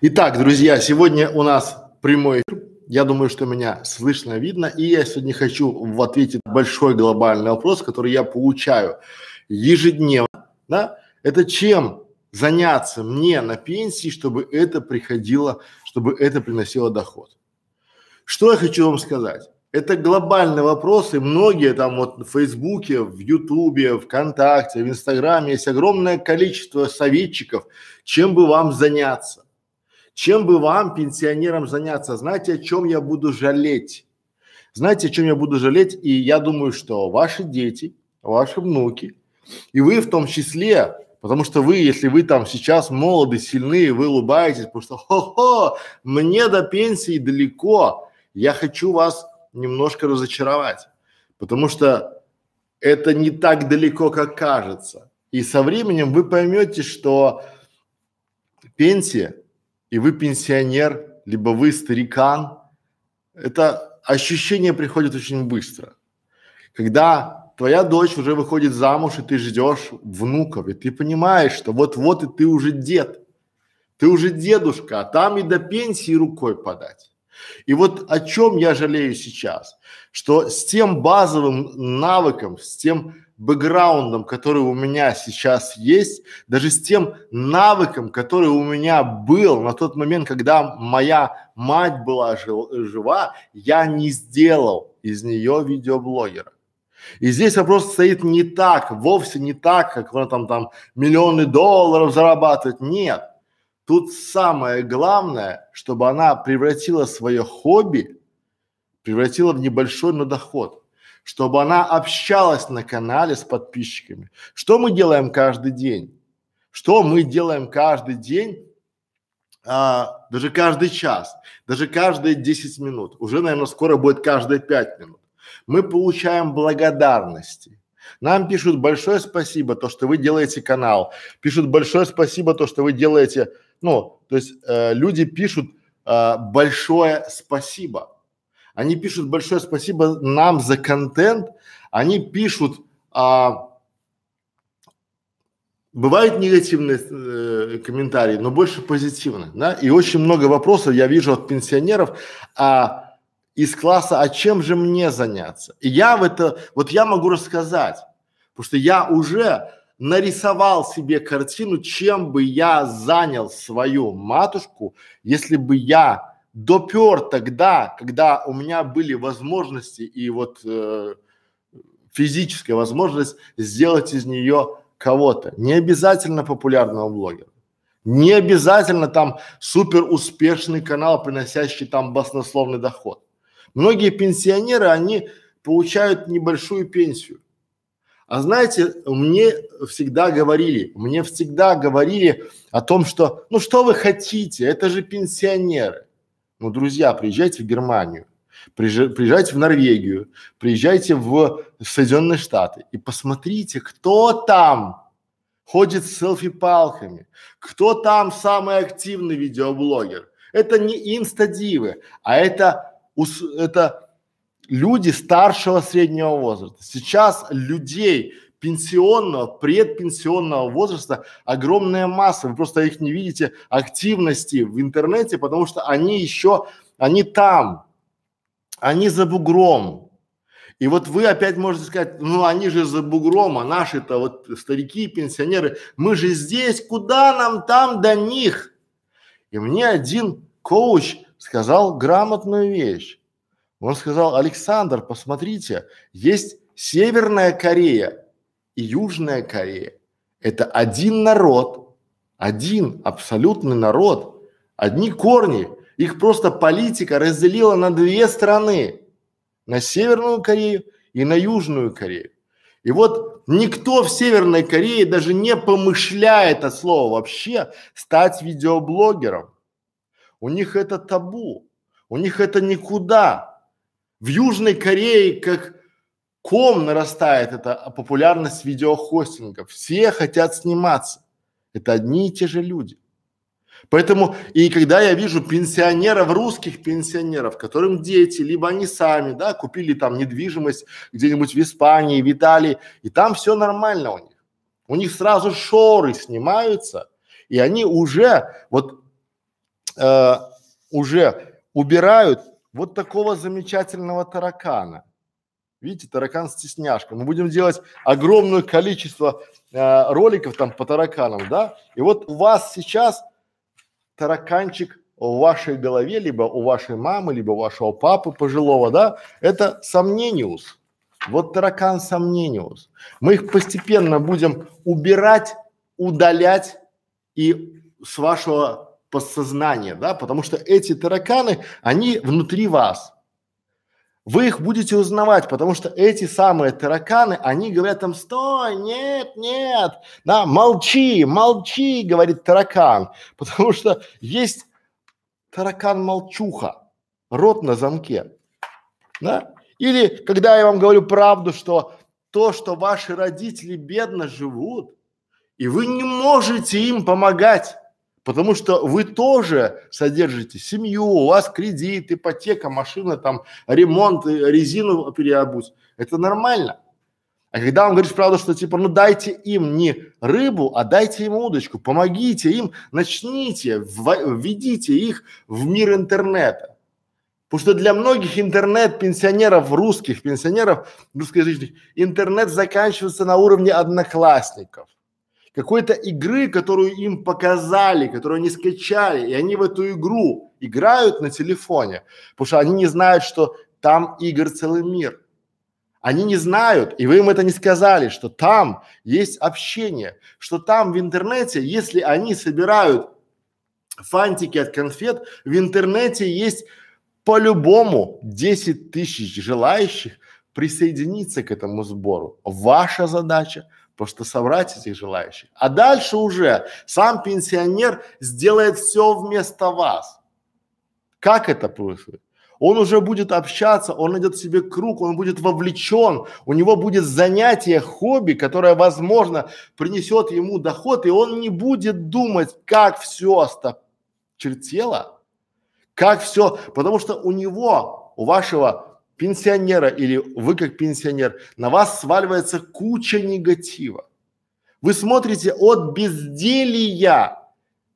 Итак, друзья, сегодня у нас прямой эфир. Я думаю, что меня слышно, видно. И я сегодня хочу в ответе большой глобальный вопрос, который я получаю ежедневно. Да? Это чем заняться мне на пенсии, чтобы это приходило, чтобы это приносило доход. Что я хочу вам сказать? Это глобальный вопрос, и многие там вот в Фейсбуке, в Ютубе, ВКонтакте, в Инстаграме есть огромное количество советчиков, чем бы вам заняться. Чем бы вам, пенсионерам, заняться? Знаете, о чем я буду жалеть? Знаете, о чем я буду жалеть? И я думаю, что ваши дети, ваши внуки, и вы в том числе, потому что вы, если вы там сейчас молоды, сильны, вы улыбаетесь, потому что хо-хо, мне до пенсии далеко, я хочу вас немножко разочаровать, потому что это не так далеко, как кажется. И со временем вы поймете, что пенсия, и вы пенсионер, либо вы старикан, это ощущение приходит очень быстро. Когда твоя дочь уже выходит замуж, и ты ждешь внуков, и ты понимаешь, что вот-вот и ты уже дед, ты уже дедушка, а там и до пенсии рукой подать. И вот о чем я жалею сейчас, что с тем базовым навыком, с тем бэкграундом, который у меня сейчас есть, даже с тем навыком, который у меня был на тот момент, когда моя мать была жива, я не сделал из нее видеоблогера. И здесь вопрос стоит не так, вовсе не так, как она там, там миллионы долларов зарабатывает. Нет. Тут самое главное, чтобы она превратила свое хобби, превратила в небольшой, но доход. Чтобы она общалась на канале с подписчиками. Что мы делаем каждый день? Что мы делаем каждый день? А, даже каждый час, даже каждые 10 минут, уже, наверное, скоро будет каждые 5 минут. Мы получаем благодарности. Нам пишут большое спасибо, то, что вы делаете канал. Пишут большое спасибо, то, что вы делаете ну, то есть э, люди пишут э, большое спасибо. Они пишут большое спасибо нам за контент. Они пишут, а, бывают негативные э, комментарии, но больше позитивных, да. И очень много вопросов я вижу от пенсионеров, а из класса, а чем же мне заняться? И я в это, вот я могу рассказать, потому что я уже нарисовал себе картину, чем бы я занял свою матушку, если бы я допер тогда, когда у меня были возможности и вот э, физическая возможность сделать из нее кого-то. Не обязательно популярного блогера. Не обязательно там супер успешный канал, приносящий там баснословный доход. Многие пенсионеры, они получают небольшую пенсию. А знаете, мне всегда говорили, мне всегда говорили о том, что, ну что вы хотите, это же пенсионеры. Ну, друзья, приезжайте в Германию, приезжайте в Норвегию, приезжайте в Соединенные Штаты и посмотрите, кто там ходит с селфи-палками, кто там самый активный видеоблогер. Это не инстадивы, а это, это люди старшего среднего возраста. Сейчас людей пенсионного, предпенсионного возраста огромная масса. Вы просто их не видите активности в интернете, потому что они еще, они там, они за бугром. И вот вы опять можете сказать, ну они же за бугром, а наши-то вот старики, пенсионеры, мы же здесь, куда нам там до них? И мне один коуч сказал грамотную вещь. Он сказал, Александр, посмотрите, есть Северная Корея и Южная Корея. Это один народ, один абсолютный народ, одни корни. Их просто политика разделила на две страны, на Северную Корею и на Южную Корею. И вот никто в Северной Корее даже не помышляет от слова вообще стать видеоблогером. У них это табу, у них это никуда. В Южной Корее как ком нарастает эта популярность видеохостинга. Все хотят сниматься. Это одни и те же люди. Поэтому и когда я вижу пенсионеров, русских пенсионеров, которым дети, либо они сами, да, купили там недвижимость где-нибудь в Испании, в Италии, и там все нормально у них. У них сразу шоры снимаются, и они уже вот э, уже убирают вот такого замечательного таракана. Видите, таракан стесняшка. Мы будем делать огромное количество э, роликов там по тараканам, да? И вот у вас сейчас тараканчик в вашей голове, либо у вашей мамы, либо у вашего папы пожилого, да, это сомнениус. Вот таракан сомнениус. Мы их постепенно будем убирать, удалять и с вашего подсознания, да, потому что эти тараканы, они внутри вас. Вы их будете узнавать, потому что эти самые тараканы, они говорят там, стой, нет, нет, да, молчи, молчи, говорит таракан, потому что есть таракан-молчуха, рот на замке, да? Или когда я вам говорю правду, что то, что ваши родители бедно живут, и вы не можете им помогать, потому что вы тоже содержите семью, у вас кредит, ипотека, машина, там, ремонт, резину переобуть. Это нормально. А когда он говорит правду, что типа, ну дайте им не рыбу, а дайте им удочку, помогите им, начните, введите их в мир интернета. Потому что для многих интернет пенсионеров, русских пенсионеров, русскоязычных, интернет заканчивается на уровне одноклассников. Какой-то игры, которую им показали, которую они скачали, и они в эту игру играют на телефоне, потому что они не знают, что там игр целый мир. Они не знают, и вы им это не сказали, что там есть общение, что там в интернете, если они собирают фантики от конфет, в интернете есть по-любому 10 тысяч желающих присоединиться к этому сбору. Ваша задача просто собрать этих желающих. А дальше уже сам пенсионер сделает все вместо вас. Как это происходит? он уже будет общаться, он найдет себе круг, он будет вовлечен, у него будет занятие, хобби, которое, возможно, принесет ему доход, и он не будет думать, как все осточертело, как все, потому что у него, у вашего пенсионера или вы как пенсионер, на вас сваливается куча негатива. Вы смотрите от безделия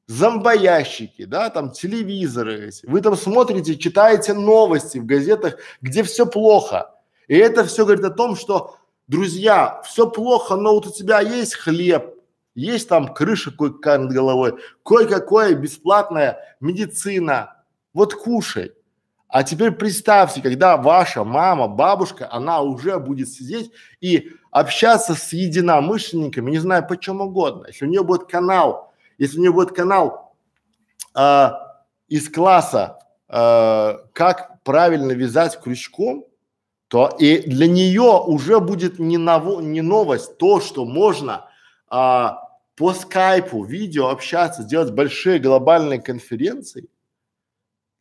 зомбоящики, да, там телевизоры эти. Вы там смотрите, читаете новости в газетах, где все плохо. И это все говорит о том, что, друзья, все плохо, но вот у тебя есть хлеб, есть там крыша кое-какая над головой, кое-какое бесплатная медицина. Вот кушай. А теперь представьте, когда ваша мама, бабушка, она уже будет сидеть и общаться с единомышленниками, не знаю, по чем угодно. Если у нее будет канал если у нее будет канал э, из класса, э, как правильно вязать крючком, то и для нее уже будет не, ново, не новость то, что можно а, по скайпу, видео общаться, делать большие глобальные конференции.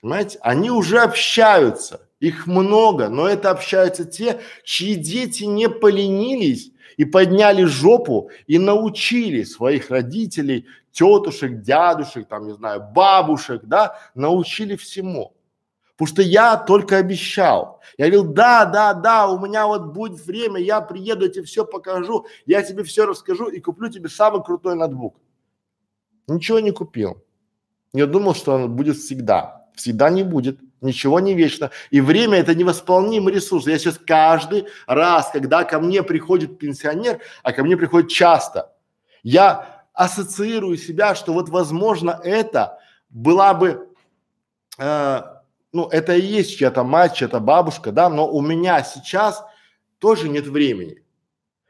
Понимаете? Они уже общаются, их много, но это общаются те, чьи дети не поленились и подняли жопу и научили своих родителей, тетушек, дядушек, там, не знаю, бабушек, да, научили всему. Потому что я только обещал. Я говорил, да, да, да, у меня вот будет время, я приеду, я тебе все покажу, я тебе все расскажу и куплю тебе самый крутой ноутбук. Ничего не купил. Я думал, что он будет всегда. Всегда не будет. Ничего не вечно. И время это невосполнимый ресурс. Я сейчас каждый раз, когда ко мне приходит пенсионер, а ко мне приходит часто, я ассоциирую себя, что вот возможно это была бы, э, ну это и есть чья-то мать, чья-то бабушка, да, но у меня сейчас тоже нет времени.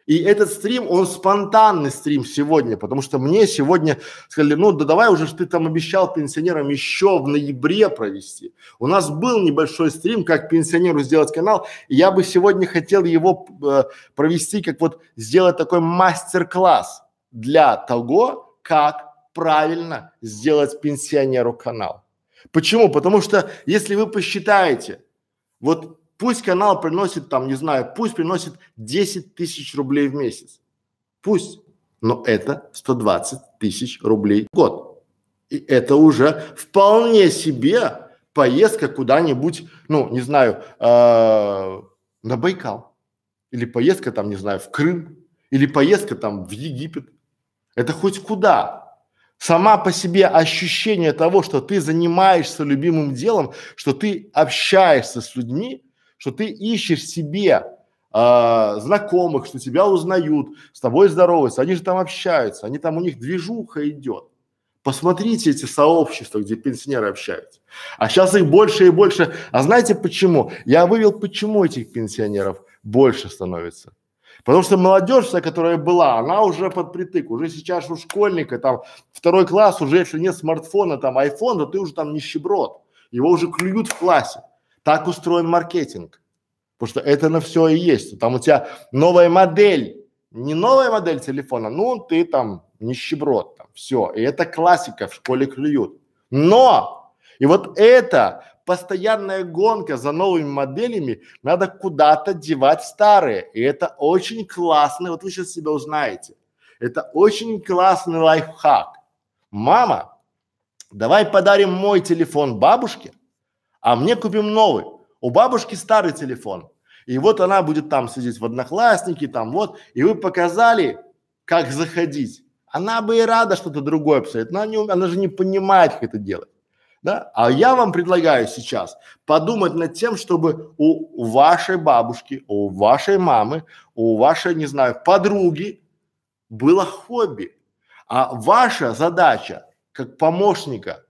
И этот стрим, он спонтанный стрим сегодня, потому что мне сегодня сказали, ну да давай уже, ты там обещал пенсионерам еще в ноябре провести. У нас был небольшой стрим, как пенсионеру сделать канал, и я бы сегодня хотел его э, провести, как вот сделать такой мастер-класс для того, как правильно сделать пенсионеру канал. Почему? Потому что если вы посчитаете, вот Пусть канал приносит там, не знаю, пусть приносит 10 тысяч рублей в месяц. Пусть. Но это 120 тысяч рублей в год. И это уже вполне себе поездка куда-нибудь, ну, не знаю, э, на Байкал. Или поездка там, не знаю, в Крым. Или поездка там в Египет. Это хоть куда. Сама по себе ощущение того, что ты занимаешься любимым делом, что ты общаешься с людьми, что ты ищешь себе э, знакомых, что тебя узнают, с тобой здороваются, они же там общаются, они там у них движуха идет. Посмотрите эти сообщества, где пенсионеры общаются. А сейчас их больше и больше. А знаете почему? Я вывел, почему этих пенсионеров больше становится. Потому что молодежь, вся, которая была, она уже под притык. Уже сейчас у школьника там второй класс, уже если нет смартфона, там айфон, то ты уже там нищеброд. Его уже клюют в классе. Так устроен маркетинг. Потому что это на все и есть. Там у тебя новая модель, не новая модель телефона, ну ты там нищеброд там, все. И это классика, в школе клюют. Но, и вот это постоянная гонка за новыми моделями, надо куда-то девать старые. И это очень классно, вот вы сейчас себя узнаете. Это очень классный лайфхак. Мама, давай подарим мой телефон бабушке, а мне купим новый. У бабушки старый телефон. И вот она будет там сидеть в одноклассники, там вот, и вы показали, как заходить. Она бы и рада что-то другое посмотреть, но не, она же не понимает, как это делать. Да? А я вам предлагаю сейчас подумать над тем, чтобы у вашей бабушки, у вашей мамы, у вашей, не знаю, подруги было хобби. А ваша задача как помощника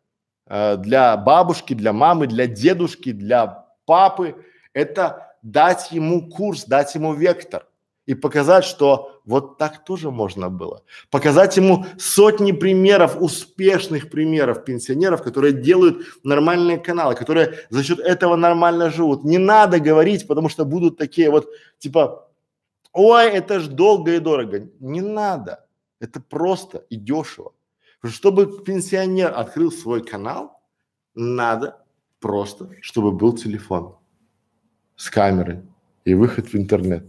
для бабушки, для мамы, для дедушки, для папы, это дать ему курс, дать ему вектор и показать, что вот так тоже можно было. Показать ему сотни примеров, успешных примеров пенсионеров, которые делают нормальные каналы, которые за счет этого нормально живут. Не надо говорить, потому что будут такие вот типа, ой, это ж долго и дорого. Не надо. Это просто и дешево. Чтобы пенсионер открыл свой канал, надо просто, чтобы был телефон с камерой и выход в интернет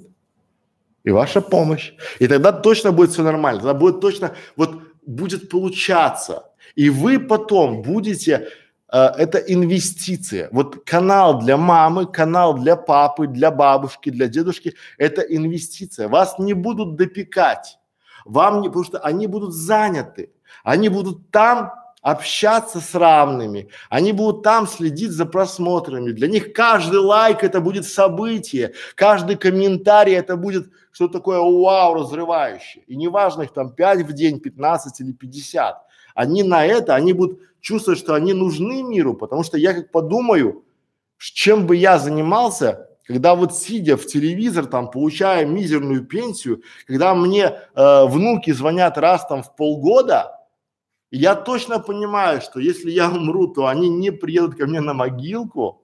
и ваша помощь. И тогда точно будет все нормально, тогда будет точно, вот будет получаться. И вы потом будете, э, это инвестиция. Вот канал для мамы, канал для папы, для бабушки, для дедушки, это инвестиция. Вас не будут допекать, вам не, потому что они будут заняты, они будут там общаться с равными, они будут там следить за просмотрами. Для них каждый лайк это будет событие, каждый комментарий это будет что такое вау разрывающее. И неважно их там 5 в день, 15 или 50. Они на это, они будут чувствовать, что они нужны миру, потому что я как подумаю, чем бы я занимался, когда вот сидя в телевизор там, получая мизерную пенсию, когда мне э, внуки звонят раз там в полгода, я точно понимаю, что если я умру, то они не приедут ко мне на могилку,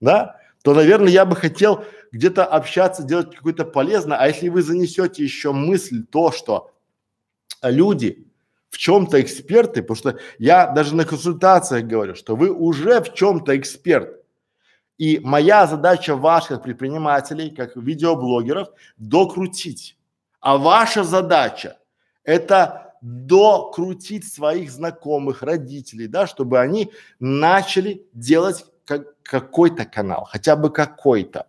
да, то, наверное, я бы хотел где-то общаться, делать какое-то полезное. А если вы занесете еще мысль то, что люди в чем-то эксперты, потому что я даже на консультациях говорю, что вы уже в чем-то эксперт. И моя задача ваших предпринимателей, как видеоблогеров, докрутить. А ваша задача это докрутить своих знакомых, родителей, да, чтобы они начали делать как, какой-то канал, хотя бы какой-то.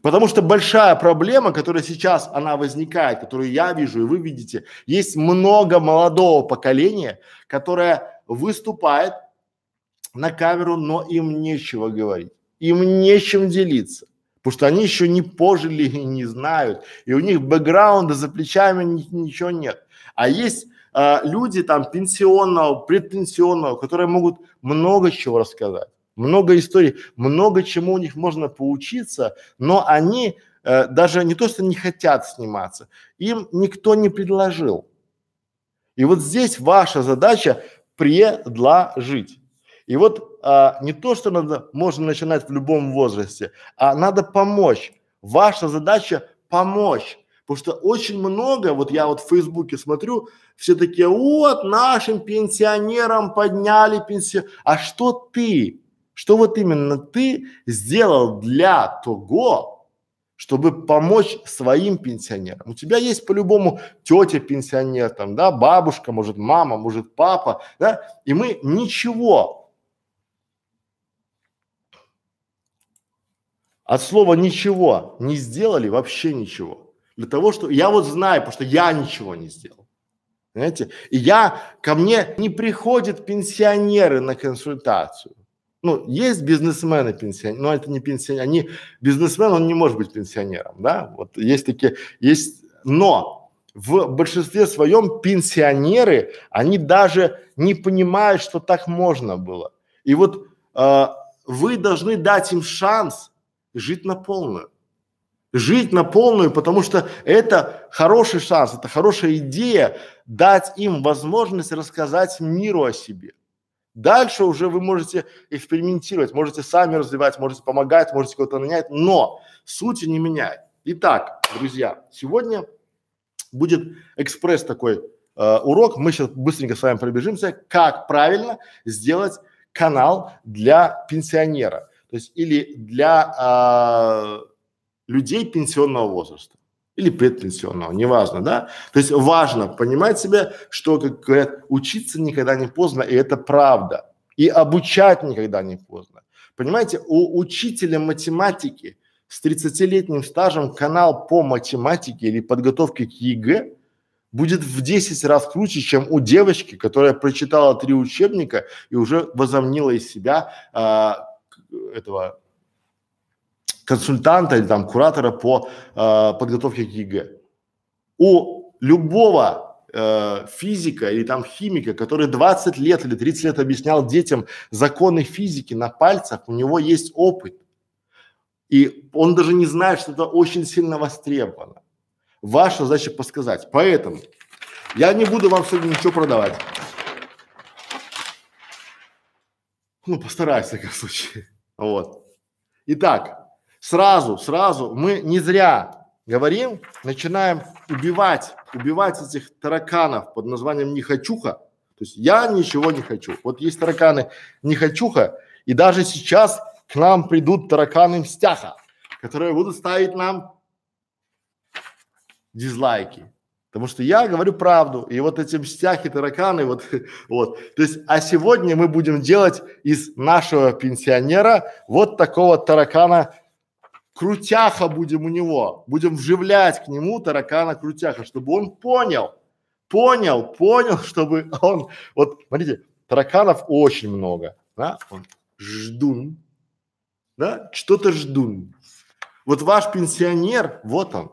Потому что большая проблема, которая сейчас она возникает, которую я вижу и вы видите, есть много молодого поколения, которое выступает на камеру, но им нечего говорить, им нечем делиться, потому что они еще не пожили и не знают, и у них бэкграунда за плечами ни, ничего нет. А есть а, люди там пенсионного, предпенсионного, которые могут много чего рассказать, много историй, много чему у них можно поучиться, но они э, даже не то, что не хотят сниматься, им никто не предложил. И вот здесь ваша задача предложить. И вот а, не то, что надо, можно начинать в любом возрасте, а надо помочь. Ваша задача помочь. Потому что очень много, вот я вот в Фейсбуке смотрю, все такие, вот нашим пенсионерам подняли пенсию. А что ты, что вот именно ты сделал для того, чтобы помочь своим пенсионерам? У тебя есть по-любому тетя пенсионер, там, да, бабушка, может мама, может папа, да, и мы ничего от слова ничего не сделали, вообще ничего. Для того, что я вот знаю, потому что я ничего не сделал. Понимаете? И я, ко мне не приходят пенсионеры на консультацию. Ну, есть бизнесмены пенсионеры, но это не пенсионеры, они, бизнесмен, он не может быть пенсионером, да, вот есть такие, есть, но в большинстве своем пенсионеры, они даже не понимают, что так можно было. И вот э, вы должны дать им шанс жить на полную. Жить на полную, потому что это хороший шанс, это хорошая идея дать им возможность рассказать миру о себе. Дальше уже вы можете экспериментировать, можете сами развивать, можете помогать, можете кого-то нанять, но сути не меняет. Итак, друзья, сегодня будет экспресс такой э, урок. Мы сейчас быстренько с вами пробежимся, как правильно сделать канал для пенсионера, то есть или для э, людей пенсионного возраста или предпенсионного, неважно, да. То есть важно понимать себя, что, как говорят, учиться никогда не поздно, и это правда. И обучать никогда не поздно. Понимаете, у учителя математики с 30-летним стажем канал по математике или подготовке к ЕГЭ будет в 10 раз круче, чем у девочки, которая прочитала три учебника и уже возомнила из себя а, этого консультанта или там куратора по э, подготовке к ЕГЭ. У любого э, физика или там химика, который 20 лет или 30 лет объяснял детям законы физики на пальцах, у него есть опыт. И он даже не знает, что это очень сильно востребовано. Ваша задача подсказать. Поэтому я не буду вам сегодня ничего продавать. Ну, постараюсь, в таком случае. Вот. Итак, сразу, сразу мы не зря говорим, начинаем убивать, убивать этих тараканов под названием нехочуха. То есть я ничего не хочу. Вот есть тараканы нехочуха, и даже сейчас к нам придут тараканы мстяха, которые будут ставить нам дизлайки. Потому что я говорю правду, и вот эти мстяхи, тараканы, вот, вот. То есть, а сегодня мы будем делать из нашего пенсионера вот такого таракана крутяха будем у него, будем вживлять к нему таракана крутяха, чтобы он понял, понял, понял, чтобы он, вот смотрите, тараканов очень много, да, он ждун, да, что-то ждун. Вот ваш пенсионер, вот он,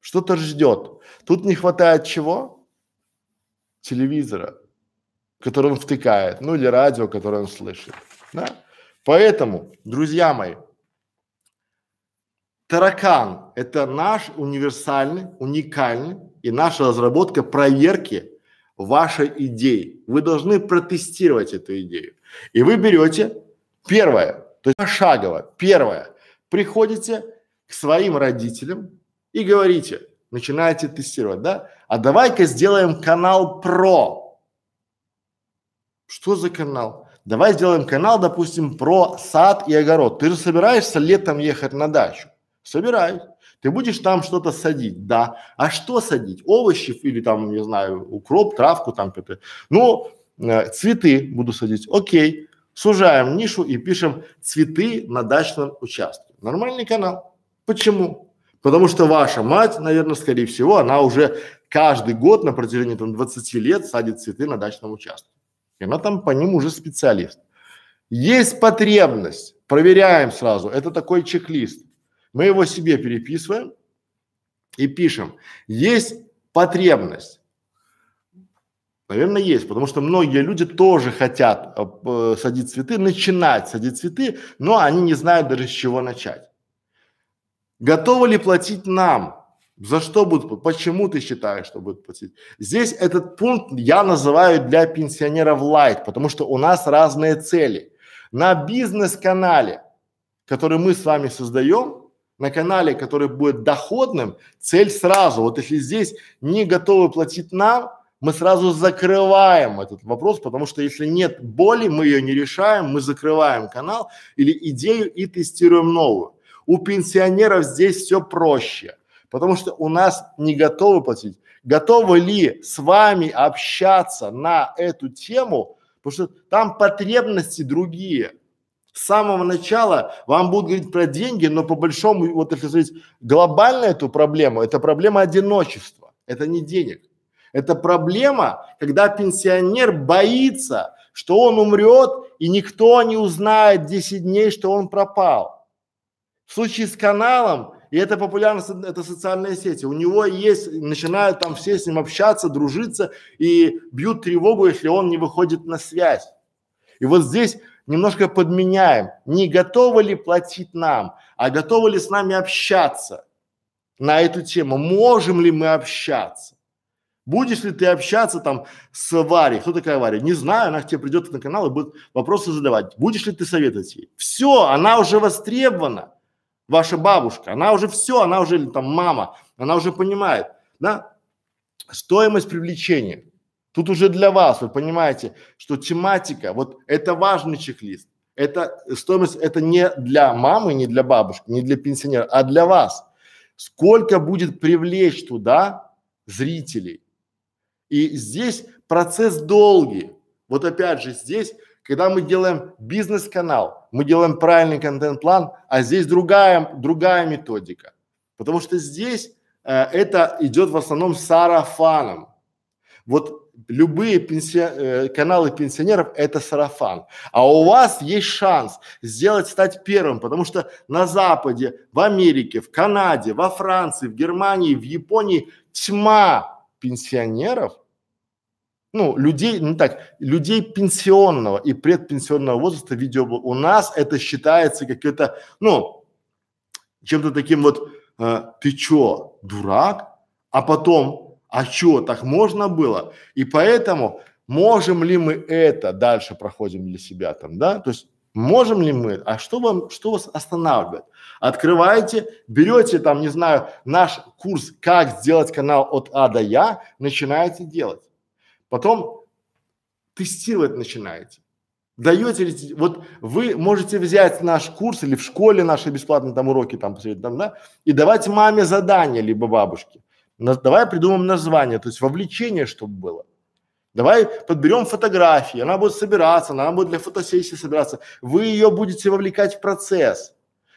что-то ждет. Тут не хватает чего? Телевизора, который он втыкает, ну или радио, которое он слышит, да. Поэтому, друзья мои, Таракан – это наш универсальный, уникальный и наша разработка проверки вашей идеи. Вы должны протестировать эту идею. И вы берете первое, то есть пошагово, первое, приходите к своим родителям и говорите, начинаете тестировать, да? А давай-ка сделаем канал про. Что за канал? Давай сделаем канал, допустим, про сад и огород. Ты же собираешься летом ехать на дачу. Собираюсь. Ты будешь там что-то садить, да. А что садить? Овощи или там, не знаю, укроп, травку там какой-то. Ну, э, цветы буду садить. Окей. Сужаем нишу и пишем цветы на дачном участке. Нормальный канал. Почему? Потому что ваша мать, наверное, скорее всего, она уже каждый год на протяжении там 20 лет садит цветы на дачном участке. И она там по ним уже специалист. Есть потребность, проверяем сразу, это такой чек-лист. Мы его себе переписываем и пишем. Есть потребность. Наверное, есть, потому что многие люди тоже хотят э, садить цветы, начинать садить цветы, но они не знают даже с чего начать. Готовы ли платить нам? За что будут? Почему ты считаешь, что будут платить? Здесь этот пункт я называю для пенсионеров лайт, потому что у нас разные цели. На бизнес-канале, который мы с вами создаем, на канале, который будет доходным, цель сразу. Вот если здесь не готовы платить нам, мы сразу закрываем этот вопрос, потому что если нет боли, мы ее не решаем, мы закрываем канал или идею и тестируем новую. У пенсионеров здесь все проще, потому что у нас не готовы платить. Готовы ли с вами общаться на эту тему, потому что там потребности другие с самого начала вам будут говорить про деньги, но по большому, вот если смотреть глобально эту проблему, это проблема одиночества, это не денег. Это проблема, когда пенсионер боится, что он умрет и никто не узнает 10 дней, что он пропал. В случае с каналом, и это популярно, это социальные сети, у него есть, начинают там все с ним общаться, дружиться и бьют тревогу, если он не выходит на связь. И вот здесь немножко подменяем, не готовы ли платить нам, а готовы ли с нами общаться на эту тему, можем ли мы общаться. Будешь ли ты общаться там с Варей? Кто такая Варя? Не знаю, она к тебе придет на канал и будет вопросы задавать. Будешь ли ты советовать ей? Все, она уже востребована. Ваша бабушка, она уже все, она уже там мама, она уже понимает, да? Стоимость привлечения. Тут уже для вас, вы понимаете, что тематика, вот это важный чек-лист. Это стоимость, это не для мамы, не для бабушки, не для пенсионера, а для вас. Сколько будет привлечь туда зрителей? И здесь процесс долгий. Вот опять же здесь, когда мы делаем бизнес-канал, мы делаем правильный контент-план, а здесь другая, другая методика. Потому что здесь э, это идет в основном сарафаном. Вот любые пенси... э, каналы пенсионеров это сарафан. А у вас есть шанс сделать, стать первым, потому что на Западе, в Америке, в Канаде, во Франции, в Германии, в Японии тьма пенсионеров, ну, людей, не так, людей пенсионного и предпенсионного возраста видео у нас это считается каким-то, ну, чем-то таким вот, э, ты чё, дурак? А потом, а чё, так можно было? И поэтому можем ли мы это дальше проходим для себя там, да? То есть можем ли мы, а что вам, что вас останавливает? Открываете, берете там, не знаю, наш курс «Как сделать канал от А до Я», начинаете делать. Потом тестировать начинаете. Даете, вот вы можете взять наш курс или в школе наши бесплатные там уроки там, там да, и давать маме задание, либо бабушке. Давай придумаем название, то есть вовлечение, чтобы было. Давай подберем фотографии, она будет собираться, она будет для фотосессии собираться. Вы ее будете вовлекать в процесс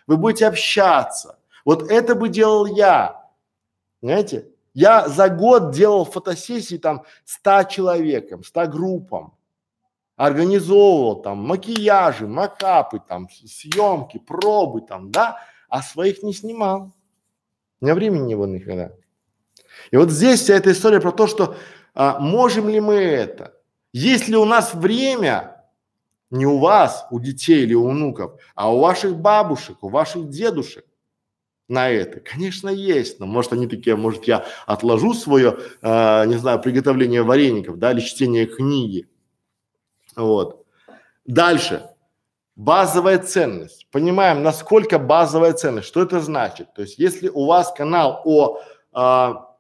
вы будете общаться. Вот это бы делал я, понимаете? Я за год делал фотосессии там 100 человеком, 100 группам, организовывал там макияжи, макапы, там съемки, пробы там, да, а своих не снимал. У меня времени не было никогда. И вот здесь вся эта история про то, что а, можем ли мы это? Есть ли у нас время не у вас, у детей или у внуков, а у ваших бабушек, у ваших дедушек на это? Конечно, есть, но может они такие, может я отложу свое, э, не знаю, приготовление вареников, да, или чтение книги. Вот. Дальше. Базовая ценность. Понимаем, насколько базовая ценность, что это значит. То есть, если у вас канал о э,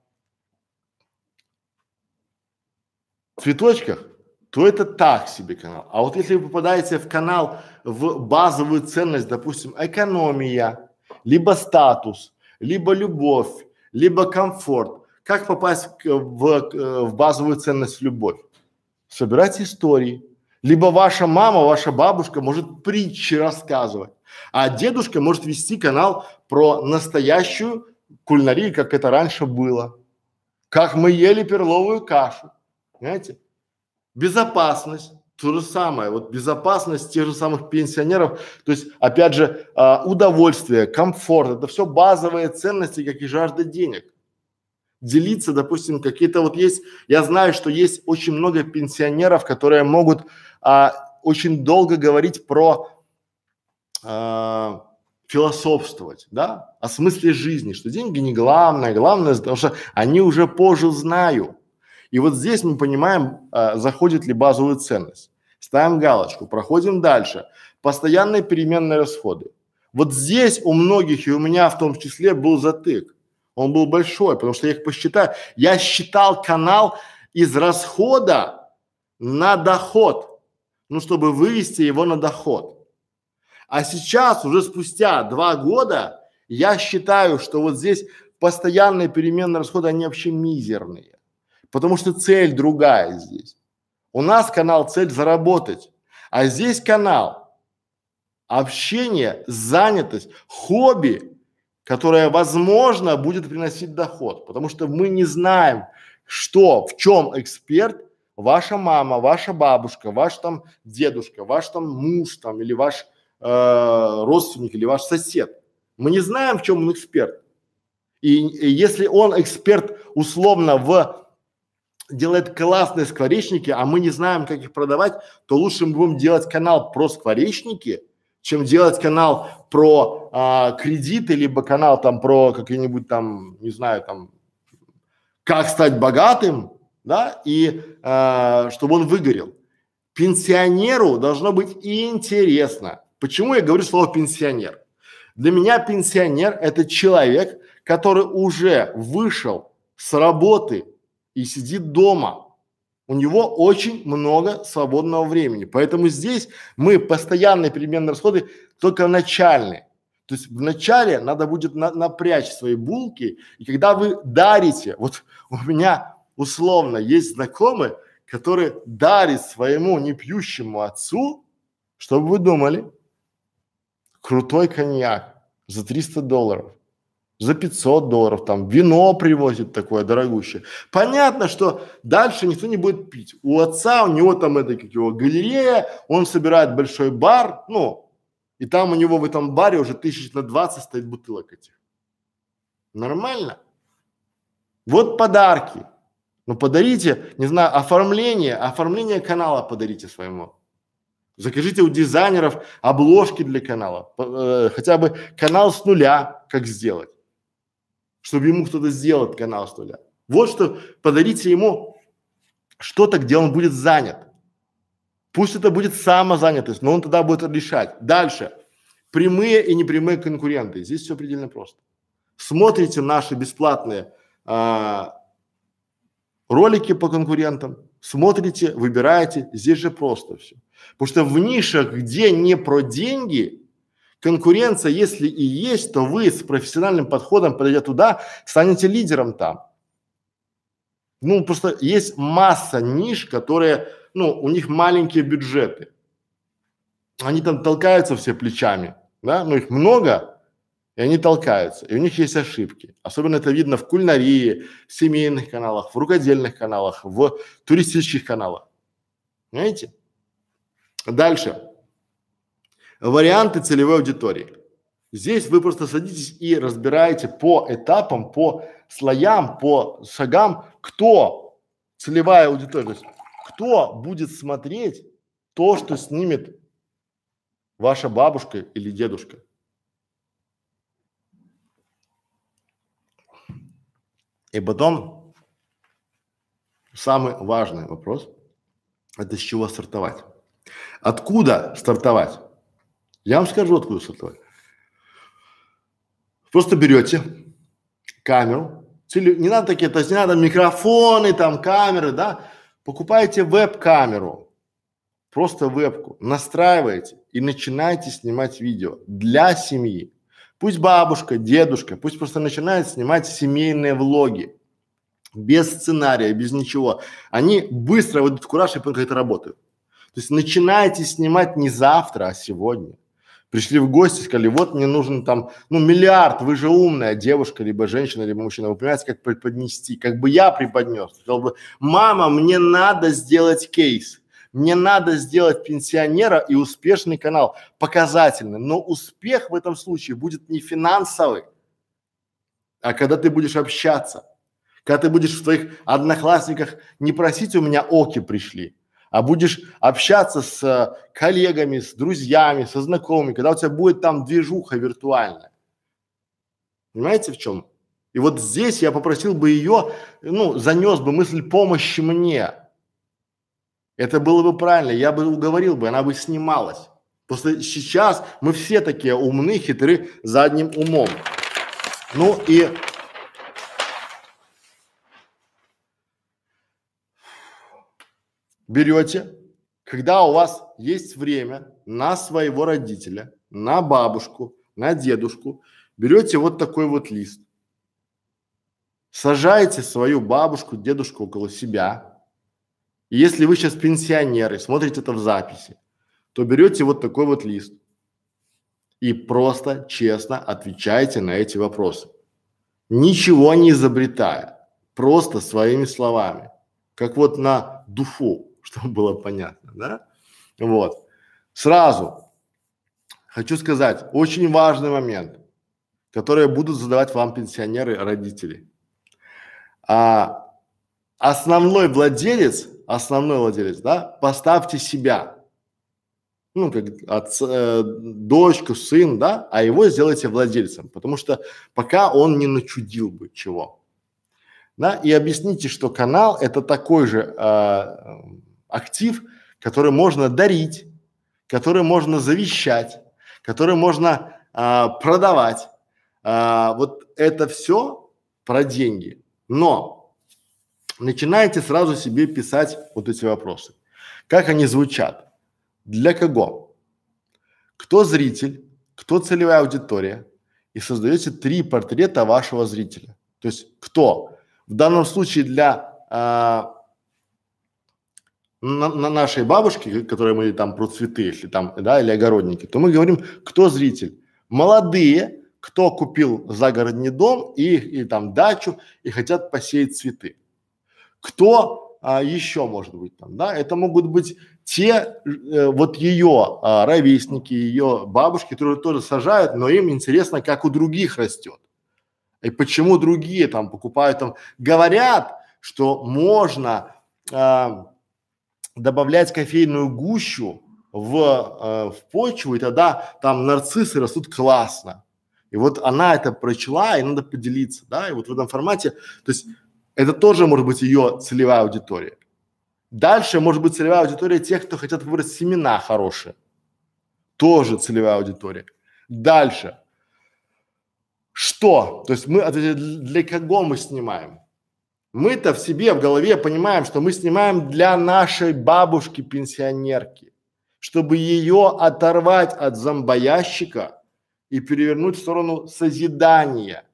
цветочках, то это так себе канал. А вот если вы попадаете в канал в базовую ценность, допустим, экономия, либо статус, либо любовь, либо комфорт, как попасть в, в, в базовую ценность любовь? Собирать истории. Либо ваша мама, ваша бабушка может притчи рассказывать, а дедушка может вести канал про настоящую кулинарию, как это раньше было. Как мы ели перловую кашу. Понимаете? Безопасность, то же самое, вот безопасность тех же самых пенсионеров, то есть, опять же, а, удовольствие, комфорт, это все базовые ценности, как и жажда денег. Делиться, допустим, какие-то вот есть, я знаю, что есть очень много пенсионеров, которые могут а, очень долго говорить про а, философствовать, да, о смысле жизни, что деньги не главное, главное, потому что они уже позже знают. И вот здесь мы понимаем, а, заходит ли базовую ценность. Ставим галочку, проходим дальше. Постоянные переменные расходы. Вот здесь у многих, и у меня в том числе, был затык. Он был большой, потому что я их посчитаю. Я считал канал из расхода на доход, ну, чтобы вывести его на доход. А сейчас, уже спустя два года, я считаю, что вот здесь постоянные переменные расходы, они вообще мизерные. Потому что цель другая здесь. У нас канал цель заработать, а здесь канал общение, занятость, хобби, которое, возможно, будет приносить доход, потому что мы не знаем, что, в чем эксперт ваша мама, ваша бабушка, ваш там дедушка, ваш там муж там или ваш э, родственник или ваш сосед. Мы не знаем, в чем он эксперт. И, и если он эксперт условно в делает классные скворечники, а мы не знаем, как их продавать, то лучше мы будем делать канал про скворечники, чем делать канал про а, кредиты, либо канал там про какие-нибудь там, не знаю, там, как стать богатым, да, и а, чтобы он выгорел. Пенсионеру должно быть интересно. Почему я говорю слово пенсионер? Для меня пенсионер – это человек, который уже вышел с работы и сидит дома. У него очень много свободного времени. Поэтому здесь мы постоянные переменные расходы только начальные. То есть в начале надо будет на, напрячь свои булки, и когда вы дарите, вот у меня условно есть знакомый, который дарит своему непьющему отцу, чтобы вы думали, крутой коньяк за 300 долларов за 500 долларов, там вино привозит такое дорогущее. Понятно, что дальше никто не будет пить. У отца, у него там это, как его, галерея, он собирает большой бар, ну, и там у него в этом баре уже тысяч на 20 стоит бутылок этих. Нормально? Вот подарки. Ну подарите, не знаю, оформление, оформление канала подарите своему. Закажите у дизайнеров обложки для канала, э, хотя бы канал с нуля, как сделать чтобы ему кто-то сделал канал с нуля. Вот что подарите ему что-то, где он будет занят. Пусть это будет самозанятость, но он тогда будет решать. Дальше. Прямые и непрямые конкуренты. Здесь все предельно просто. Смотрите наши бесплатные а, ролики по конкурентам, смотрите, выбираете. Здесь же просто все. Потому что в нишах, где не про деньги, Конкуренция, если и есть, то вы с профессиональным подходом, подойдя туда, станете лидером там. Ну, просто есть масса ниш, которые, ну, у них маленькие бюджеты. Они там толкаются все плечами, да, ну их много, и они толкаются, и у них есть ошибки. Особенно это видно в кулинарии, в семейных каналах, в рукодельных каналах, в туристических каналах. Понимаете? Дальше варианты целевой аудитории. Здесь вы просто садитесь и разбираете по этапам, по слоям, по шагам, кто целевая аудитория, то есть кто будет смотреть то, что снимет ваша бабушка или дедушка. И потом самый важный вопрос – это с чего стартовать. Откуда стартовать? Я вам скажу, откуда стартовать. Просто берете камеру, теле, не надо такие, то есть не надо микрофоны, там камеры, да, покупаете веб-камеру, просто вебку, настраиваете и начинаете снимать видео для семьи. Пусть бабушка, дедушка, пусть просто начинают снимать семейные влоги без сценария, без ничего. Они быстро выйдут в кураж и как это работает. То есть начинайте снимать не завтра, а сегодня пришли в гости, сказали, вот мне нужен там, ну, миллиард, вы же умная девушка, либо женщина, либо мужчина, вы понимаете, как преподнести, как бы я преподнес, сказал бы, мама, мне надо сделать кейс, мне надо сделать пенсионера и успешный канал, показательный, но успех в этом случае будет не финансовый, а когда ты будешь общаться, когда ты будешь в своих одноклассниках не просить у меня оки пришли, а будешь общаться с э, коллегами, с друзьями, со знакомыми, когда у тебя будет там движуха виртуальная. Понимаете в чем? И вот здесь я попросил бы ее, ну, занес бы мысль помощи мне. Это было бы правильно, я бы уговорил бы, она бы снималась. Просто сейчас мы все такие умны, хитры задним умом. Ну и берете, когда у вас есть время на своего родителя, на бабушку, на дедушку, берете вот такой вот лист, сажаете свою бабушку, дедушку около себя. И если вы сейчас пенсионеры, смотрите это в записи, то берете вот такой вот лист и просто честно отвечаете на эти вопросы. Ничего не изобретая. просто своими словами, как вот на дуфу, чтобы было понятно, да? Вот. Сразу хочу сказать, очень важный момент, который будут задавать вам пенсионеры, родители. А, основной владелец, основной владелец, да, поставьте себя, ну, как отца, э, дочку, сын, да, а его сделайте владельцем, потому что пока он не начудил бы чего. Да, и объясните, что канал это такой же э, актив, который можно дарить, который можно завещать, который можно э, продавать. Э, вот это все про деньги. Но начинайте сразу себе писать вот эти вопросы. Как они звучат? Для кого? Кто зритель? Кто целевая аудитория? И создаете три портрета вашего зрителя. То есть кто? В данном случае для а, на, на нашей бабушке, которой мы там про цветы, если там, да, или огородники, то мы говорим, кто зритель? Молодые, кто купил загородный дом и, и там дачу и хотят посеять цветы. Кто а, еще может быть там, да? Это могут быть те э, вот ее а, ровесники, ее бабушки, которые тоже сажают, но им интересно, как у других растет. И почему другие там покупают там, говорят, что можно а, добавлять кофейную гущу в, э, в почву, и тогда там нарциссы растут классно. И вот она это прочла, и надо поделиться, да, и вот в этом формате, то есть это тоже может быть ее целевая аудитория. Дальше может быть целевая аудитория тех, кто хотят выбрать семена хорошие. Тоже целевая аудитория. Дальше. Что? То есть мы для кого мы снимаем? Мы-то в себе, в голове понимаем, что мы снимаем для нашей бабушки-пенсионерки, чтобы ее оторвать от зомбоящика и перевернуть в сторону созидания.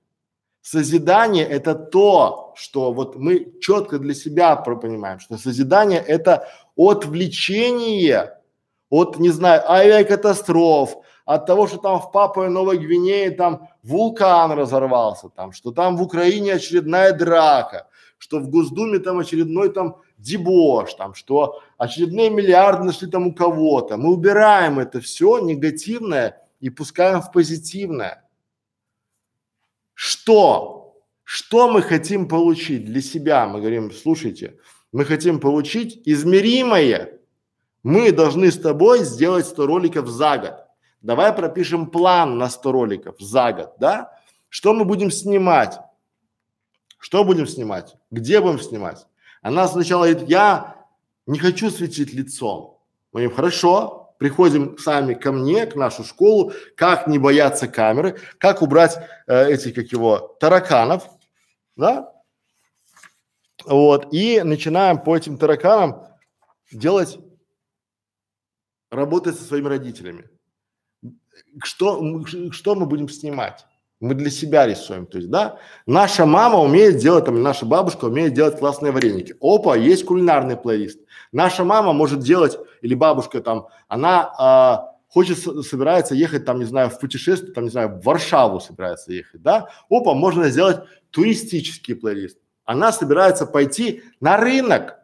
Созидание – это то, что вот мы четко для себя понимаем, что созидание – это отвлечение от, не знаю, авиакатастроф, от того, что там в Папуе Новой Гвинее там вулкан разорвался, там, что там в Украине очередная драка, что в Госдуме там очередной там дебош, там, что очередные миллиарды нашли там у кого-то. Мы убираем это все негативное и пускаем в позитивное. Что? Что мы хотим получить для себя? Мы говорим, слушайте, мы хотим получить измеримое. Мы должны с тобой сделать 100 роликов за год. Давай пропишем план на 100 роликов за год, да? Что мы будем снимать? Что будем снимать? Где будем снимать? Она сначала говорит, я не хочу светить лицом. Мы говорим, хорошо, приходим сами ко мне, к нашу школу, как не бояться камеры, как убрать э, этих, как его, тараканов, да? Вот, и начинаем по этим тараканам делать, работать со своими родителями что, что мы будем снимать? Мы для себя рисуем, то есть, да, наша мама умеет делать, там, наша бабушка умеет делать классные вареники. Опа, есть кулинарный плейлист. Наша мама может делать, или бабушка там, она а, хочет, собирается ехать там, не знаю, в путешествие, там, не знаю, в Варшаву собирается ехать, да. Опа, можно сделать туристический плейлист. Она собирается пойти на рынок.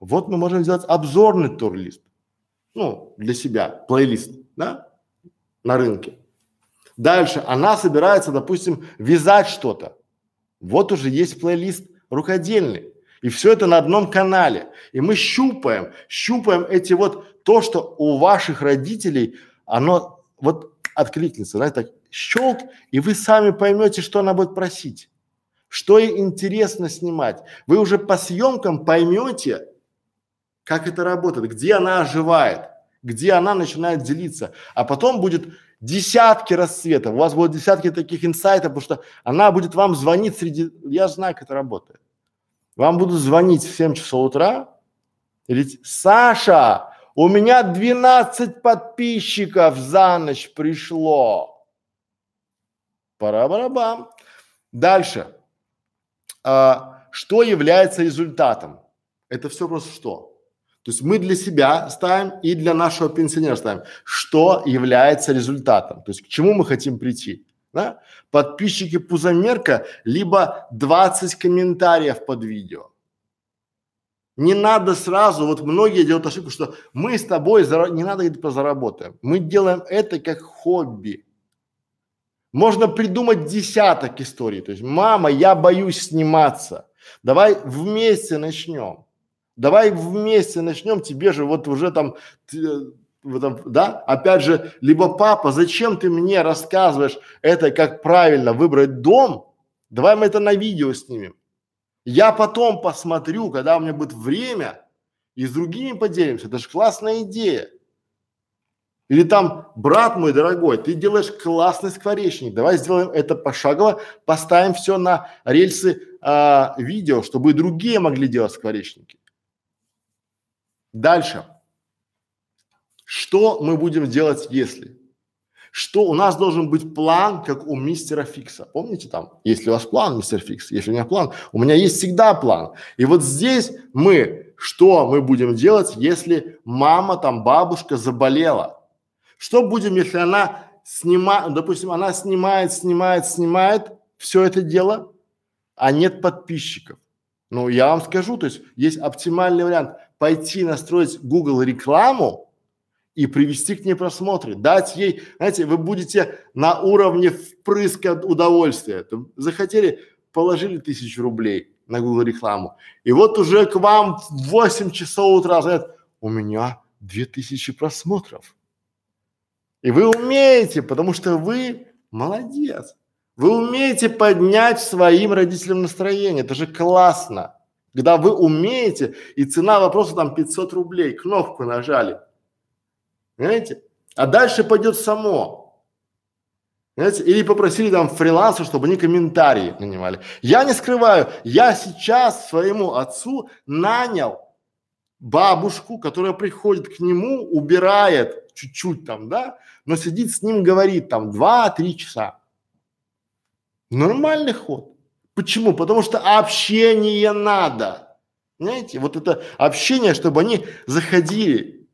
Вот мы можем сделать обзорный турлист. Ну, для себя, плейлист да, на рынке. Дальше она собирается, допустим, вязать что-то. Вот уже есть плейлист рукодельный. И все это на одном канале. И мы щупаем, щупаем эти вот, то, что у ваших родителей, оно вот откликнется, знаете, так щелк, и вы сами поймете, что она будет просить. Что ей интересно снимать. Вы уже по съемкам поймете, как это работает, где она оживает где она начинает делиться, а потом будет десятки расцветов, у вас будут десятки таких инсайтов, потому что она будет вам звонить среди, я знаю, как это работает. Вам будут звонить в 7 часов утра и говорить, Саша, у меня 12 подписчиков за ночь пришло. Пара-барабам. Дальше. А, что является результатом? Это все просто что? То есть мы для себя ставим и для нашего пенсионера ставим, что является результатом, то есть к чему мы хотим прийти. да? Подписчики Пузомерка, либо 20 комментариев под видео. Не надо сразу, вот многие делают ошибку, что мы с тобой, зара... не надо это заработаем. Мы делаем это как хобби. Можно придумать десяток историй. То есть, мама, я боюсь сниматься. Давай вместе начнем. Давай вместе начнем. Тебе же вот уже там, ты, в этом, да, опять же, либо папа, зачем ты мне рассказываешь это, как правильно выбрать дом? Давай мы это на видео снимем. Я потом посмотрю, когда у меня будет время, и с другими поделимся. Это же классная идея. Или там, брат мой дорогой, ты делаешь классный скворечник, давай сделаем это пошагово, поставим все на рельсы а, видео, чтобы и другие могли делать скворечники. Дальше. Что мы будем делать, если? что у нас должен быть план, как у мистера Фикса. Помните там, если у вас план, мистер Фикс, если у меня план, у меня есть всегда план. И вот здесь мы, что мы будем делать, если мама там, бабушка заболела? Что будем, если она снимает, допустим, она снимает, снимает, снимает все это дело, а нет подписчиков? Ну, я вам скажу, то есть есть оптимальный вариант пойти настроить Google рекламу, и привести к ней просмотры, дать ей, знаете, вы будете на уровне впрыска удовольствия. Там, захотели, положили тысячу рублей на Google рекламу, и вот уже к вам в 8 часов утра говорят, у меня две тысячи просмотров. И вы умеете, потому что вы молодец. Вы умеете поднять своим родителям настроение. Это же классно. Когда вы умеете, и цена вопроса там 500 рублей, кнопку нажали, Понимаете? А дальше пойдет само. Понимаете? Или попросили там фрилансер, чтобы они комментарии нанимали. Я не скрываю, я сейчас своему отцу нанял бабушку, которая приходит к нему, убирает чуть-чуть там, да, но сидит с ним, говорит там два-три часа. Нормальный ход. Почему? Потому что общение надо. Понимаете? Вот это общение, чтобы они заходили,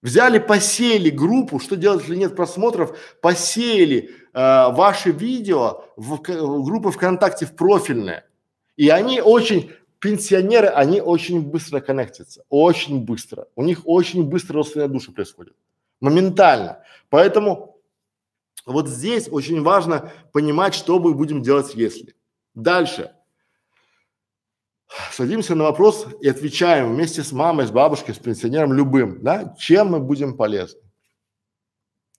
Взяли, посеяли группу, что делать, если нет просмотров, посеяли э, ваши видео в, в группы ВКонтакте в профильные. И они очень, пенсионеры, они очень быстро коннектятся, очень быстро. У них очень быстро родственные души происходят, моментально. Поэтому вот здесь очень важно понимать, что мы будем делать, если. Дальше садимся на вопрос и отвечаем вместе с мамой, с бабушкой, с пенсионером, любым, да, чем мы будем полезны.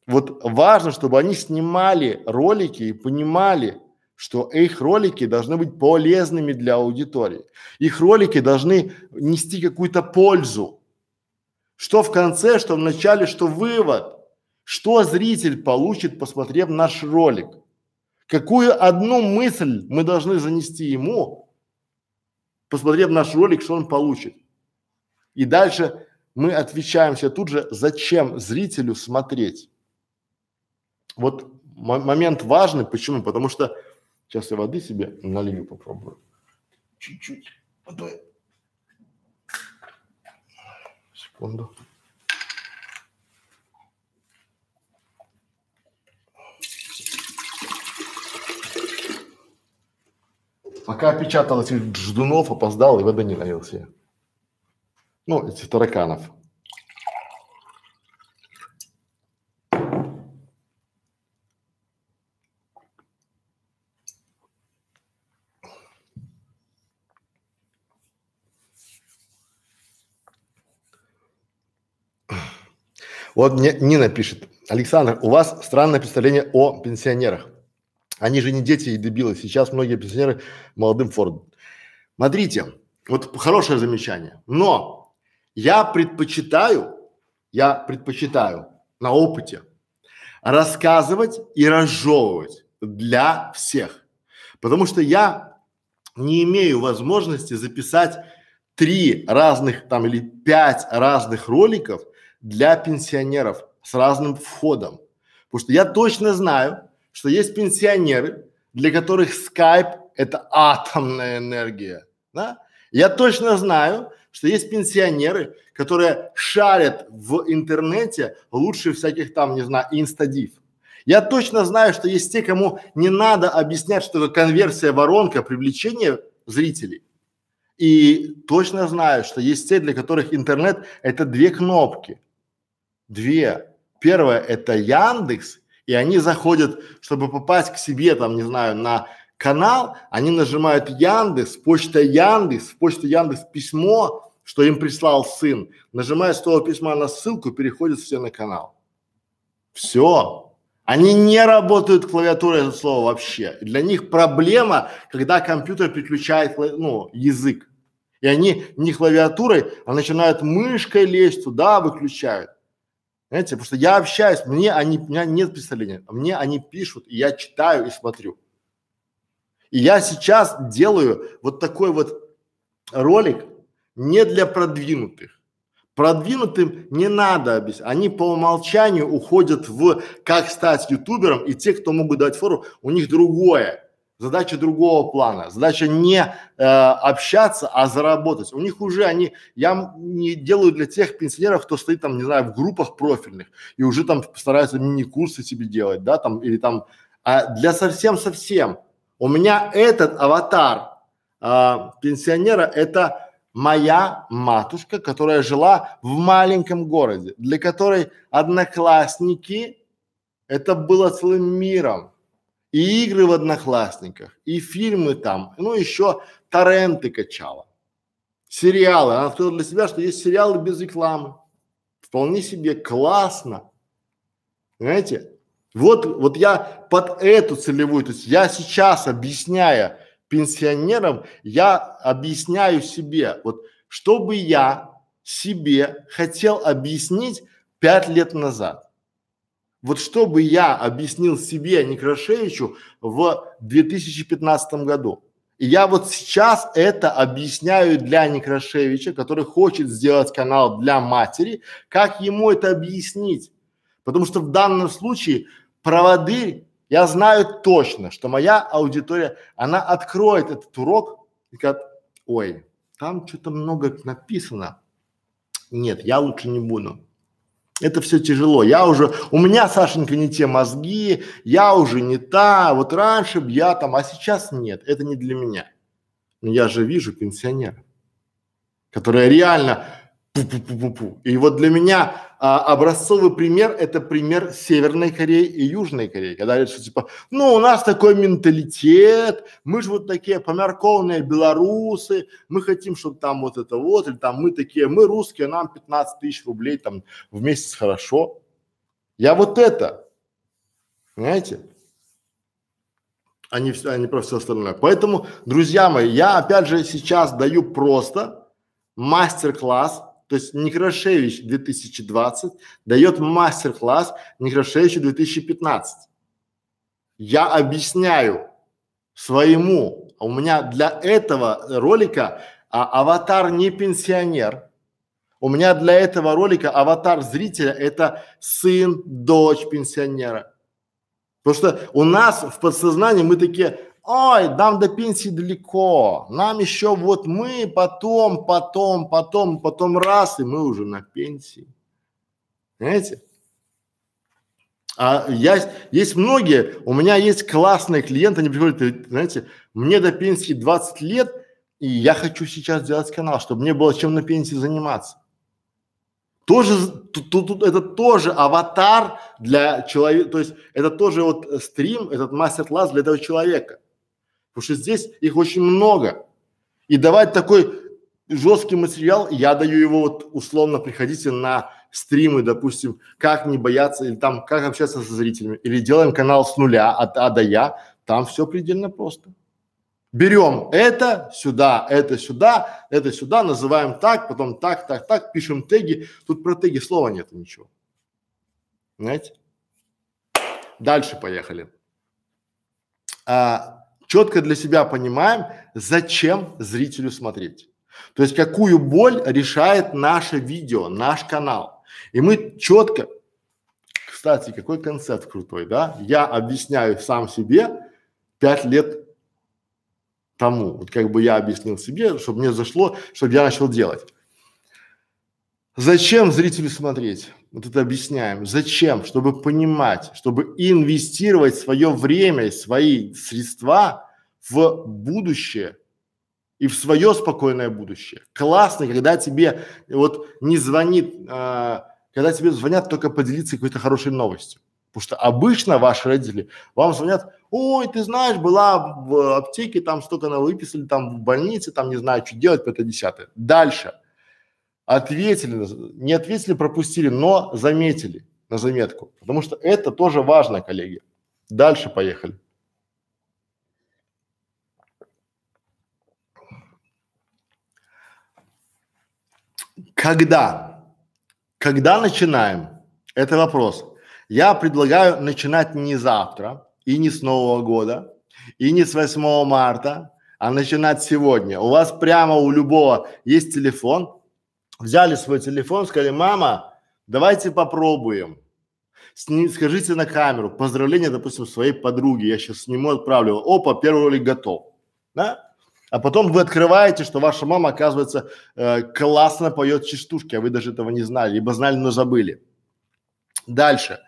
Вот важно, чтобы они снимали ролики и понимали, что их ролики должны быть полезными для аудитории. Их ролики должны нести какую-то пользу. Что в конце, что в начале, что вывод. Что зритель получит, посмотрев наш ролик. Какую одну мысль мы должны занести ему, посмотрев наш ролик, что он получит. И дальше мы отвечаем себе тут же, зачем зрителю смотреть. Вот момент важный, почему? Потому что сейчас я воды себе налью попробую. Чуть-чуть водой. Секунду. Пока печатал ждунов, опоздал и воды не налил себе. Ну, этих тараканов. Вот мне Нина пишет, Александр, у вас странное представление о пенсионерах. Они же не дети и дебилы. Сейчас многие пенсионеры молодым Фордом. Смотрите, вот хорошее замечание. Но я предпочитаю, я предпочитаю на опыте рассказывать и разжевывать для всех. Потому что я не имею возможности записать три разных там или пять разных роликов для пенсионеров с разным входом. Потому что я точно знаю, что есть пенсионеры, для которых скайп – это атомная энергия, да? Я точно знаю, что есть пенсионеры, которые шарят в интернете лучше всяких там, не знаю, инстадив. Я точно знаю, что есть те, кому не надо объяснять, что такое конверсия, воронка, привлечение зрителей. И точно знаю, что есть те, для которых интернет – это две кнопки. Две. Первое – это Яндекс, и они заходят, чтобы попасть к себе, там, не знаю, на канал, они нажимают Яндекс, почта Яндекс, почта Яндекс письмо, что им прислал сын, нажимают с того письма на ссылку, переходят все на канал. Все. Они не работают клавиатурой это слово вообще. Для них проблема, когда компьютер переключает ну, язык. И они не клавиатурой, а начинают мышкой лезть туда, выключают. Знаете, потому что я общаюсь, мне они, у меня нет представления, мне они пишут, и я читаю и смотрю. И я сейчас делаю вот такой вот ролик не для продвинутых. Продвинутым не надо объяснять. Они по умолчанию уходят в как стать ютубером, и те, кто могут дать фору, у них другое. Задача другого плана. Задача не э, общаться, а заработать. У них уже они, я не делаю для тех пенсионеров, кто стоит там, не знаю, в группах профильных и уже там стараются мини-курсы себе делать, да, там, или там, а для совсем-совсем. У меня этот аватар а, пенсионера – это моя матушка, которая жила в маленьком городе, для которой одноклассники это было целым миром. И игры в одноклассниках, и фильмы там, ну еще торренты качала. Сериалы. Она открыла для себя, что есть сериалы без рекламы. Вполне себе классно. Понимаете? Вот, вот я под эту целевую, то есть я сейчас объясняя пенсионерам, я объясняю себе, вот что бы я себе хотел объяснить пять лет назад. Вот что бы я объяснил себе, Некрашевичу, в 2015 году. И я вот сейчас это объясняю для Некрашевича, который хочет сделать канал для матери, как ему это объяснить. Потому что в данном случае проводырь я знаю точно, что моя аудитория, она откроет этот урок и скажет, ой, там что-то много написано. Нет, я лучше не буду. Это все тяжело. Я уже, у меня, Сашенька, не те мозги, я уже не та, вот раньше б я там, а сейчас нет, это не для меня. Но я же вижу пенсионера, который реально Пу-пу-пу-пу-пу. И вот для меня а, образцовый пример – это пример Северной Кореи и Южной Кореи. Когда говорят, что типа, ну у нас такой менталитет, мы же вот такие помяркованные белорусы, мы хотим, чтобы там вот это вот, или там мы такие, мы русские, нам 15 тысяч рублей там в месяц хорошо. Я вот это, понимаете? Они все, они про все остальное. Поэтому, друзья мои, я опять же сейчас даю просто мастер-класс то есть Некрашевич 2020 дает мастер-класс Некрашевичу 2015. Я объясняю своему, а у меня для этого ролика а, аватар не пенсионер, у меня для этого ролика аватар зрителя это сын, дочь пенсионера. Потому что у нас в подсознании мы такие, ой, нам до пенсии далеко, нам еще вот мы потом, потом, потом, потом раз, и мы уже на пенсии. Понимаете? А я, есть многие, у меня есть классные клиенты, они приходят, знаете, мне до пенсии 20 лет, и я хочу сейчас сделать канал, чтобы мне было чем на пенсии заниматься. Тоже, тут, тут это тоже аватар для человека, то есть это тоже вот стрим, этот мастер-класс для этого человека. Потому что здесь их очень много. И давать такой жесткий материал, я даю его вот условно, приходите на стримы, допустим, как не бояться, или там, как общаться со зрителями, или делаем канал с нуля, от А до Я, там все предельно просто. Берем это сюда, это сюда, это сюда, называем так, потом так, так, так, пишем теги. Тут про теги слова нет ничего. Знаете? Дальше поехали. А, четко для себя понимаем, зачем зрителю смотреть. То есть какую боль решает наше видео, наш канал. И мы четко, кстати, какой концепт крутой, да? Я объясняю сам себе пять лет тому, вот как бы я объяснил себе, чтобы мне зашло, чтобы я начал делать. Зачем зрителю смотреть? Вот это объясняем. Зачем? Чтобы понимать, чтобы инвестировать свое время свои средства в будущее и в свое спокойное будущее. Классно, когда тебе вот не звонит, а, когда тебе звонят только поделиться какой-то хорошей новостью. Потому что обычно ваши родители вам звонят, ой, ты знаешь, была в аптеке, там столько на выписали, там в больнице, там не знаю, что делать, это десятое. Дальше ответили, не ответили, пропустили, но заметили на заметку, потому что это тоже важно, коллеги. Дальше поехали. Когда? Когда начинаем? Это вопрос. Я предлагаю начинать не завтра и не с Нового года и не с 8 марта, а начинать сегодня. У вас прямо у любого есть телефон, взяли свой телефон, сказали, мама, давайте попробуем. Сни, скажите на камеру, поздравления, допустим, своей подруге, я сейчас сниму, отправлю, опа, первый ролик готов, да? А потом вы открываете, что ваша мама, оказывается, э, классно поет частушки, а вы даже этого не знали, либо знали, но забыли. Дальше.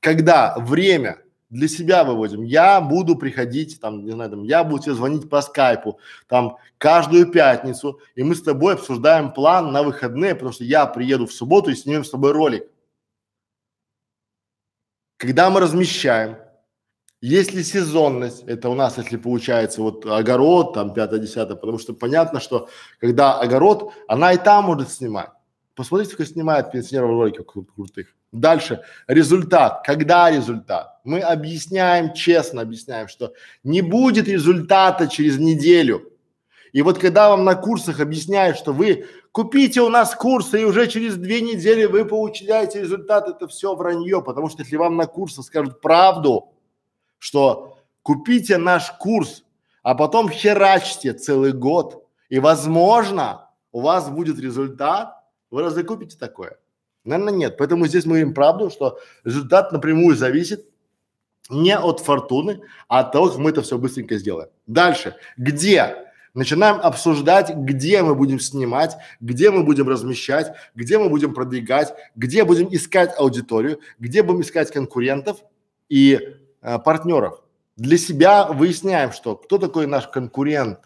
Когда время для себя выводим. Я буду приходить, там, не знаю, там, я буду тебе звонить по скайпу, там, каждую пятницу, и мы с тобой обсуждаем план на выходные, потому что я приеду в субботу и снимем с тобой ролик. Когда мы размещаем, есть ли сезонность, это у нас, если получается вот огород, там, пятое, десятое, потому что понятно, что когда огород, она и там может снимать. Посмотрите, как снимает пенсионеров ролики крут крутых. Дальше. Результат. Когда результат? Мы объясняем, честно объясняем, что не будет результата через неделю. И вот когда вам на курсах объясняют, что вы купите у нас курсы и уже через две недели вы получаете результат, это все вранье, потому что если вам на курсах скажут правду, что купите наш курс, а потом херачьте целый год, и возможно у вас будет результат, вы разве купите такое? Наверное, нет. Поэтому здесь мы говорим правду, что результат напрямую зависит не от фортуны, а от того, как мы это все быстренько сделаем. Дальше. Где? Начинаем обсуждать, где мы будем снимать, где мы будем размещать, где мы будем продвигать, где будем искать аудиторию, где будем искать конкурентов и э, партнеров. Для себя выясняем, что кто такой наш конкурент.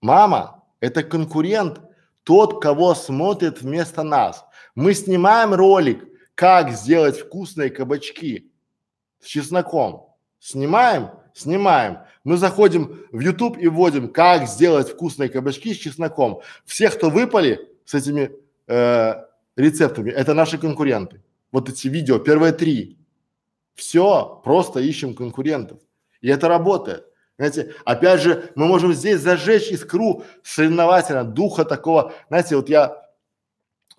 Мама – это конкурент – тот, кого смотрит вместо нас. Мы снимаем ролик, как сделать вкусные кабачки с чесноком. Снимаем? Снимаем. Мы заходим в YouTube и вводим, как сделать вкусные кабачки с чесноком. Все, кто выпали с этими э, рецептами, это наши конкуренты. Вот эти видео, первые три. Все, просто ищем конкурентов. И это работает. Знаете, опять же, мы можем здесь зажечь искру соревновательно, духа такого. Знаете, вот я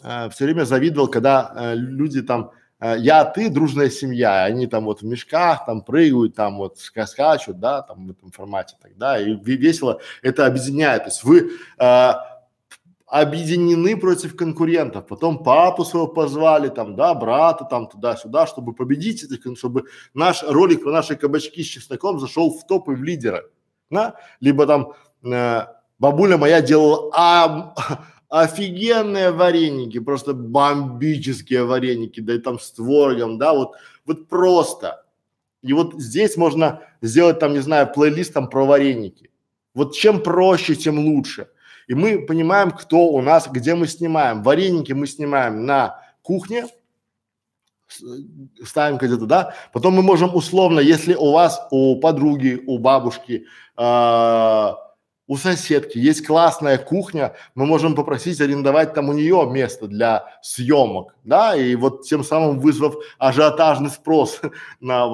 э, все время завидовал, когда э, люди там, э, я, ты, дружная семья, они там вот в мешках там прыгают, там вот скачут, да, там в этом формате тогда, и весело это объединяет. То есть вы э, объединены против конкурентов. Потом папу своего позвали, там, да, брата там туда-сюда, чтобы победить этих, чтобы наш ролик про наши кабачки с чесноком зашел в топы в лидера. Да? Либо там э, бабуля моя делала а, офигенные вареники, просто бомбические вареники, да и там с творогом, да, вот, вот просто. И вот здесь можно сделать там, не знаю, плейлист там про вареники. Вот чем проще, тем лучше. И мы понимаем, кто у нас, где мы снимаем. Вареники мы снимаем на кухне, ставим где-то, да. Потом мы можем условно, если у вас, у подруги, у бабушки, э, у соседки есть классная кухня, мы можем попросить арендовать там у нее место для съемок, да, и вот тем самым вызвав ажиотажный спрос на,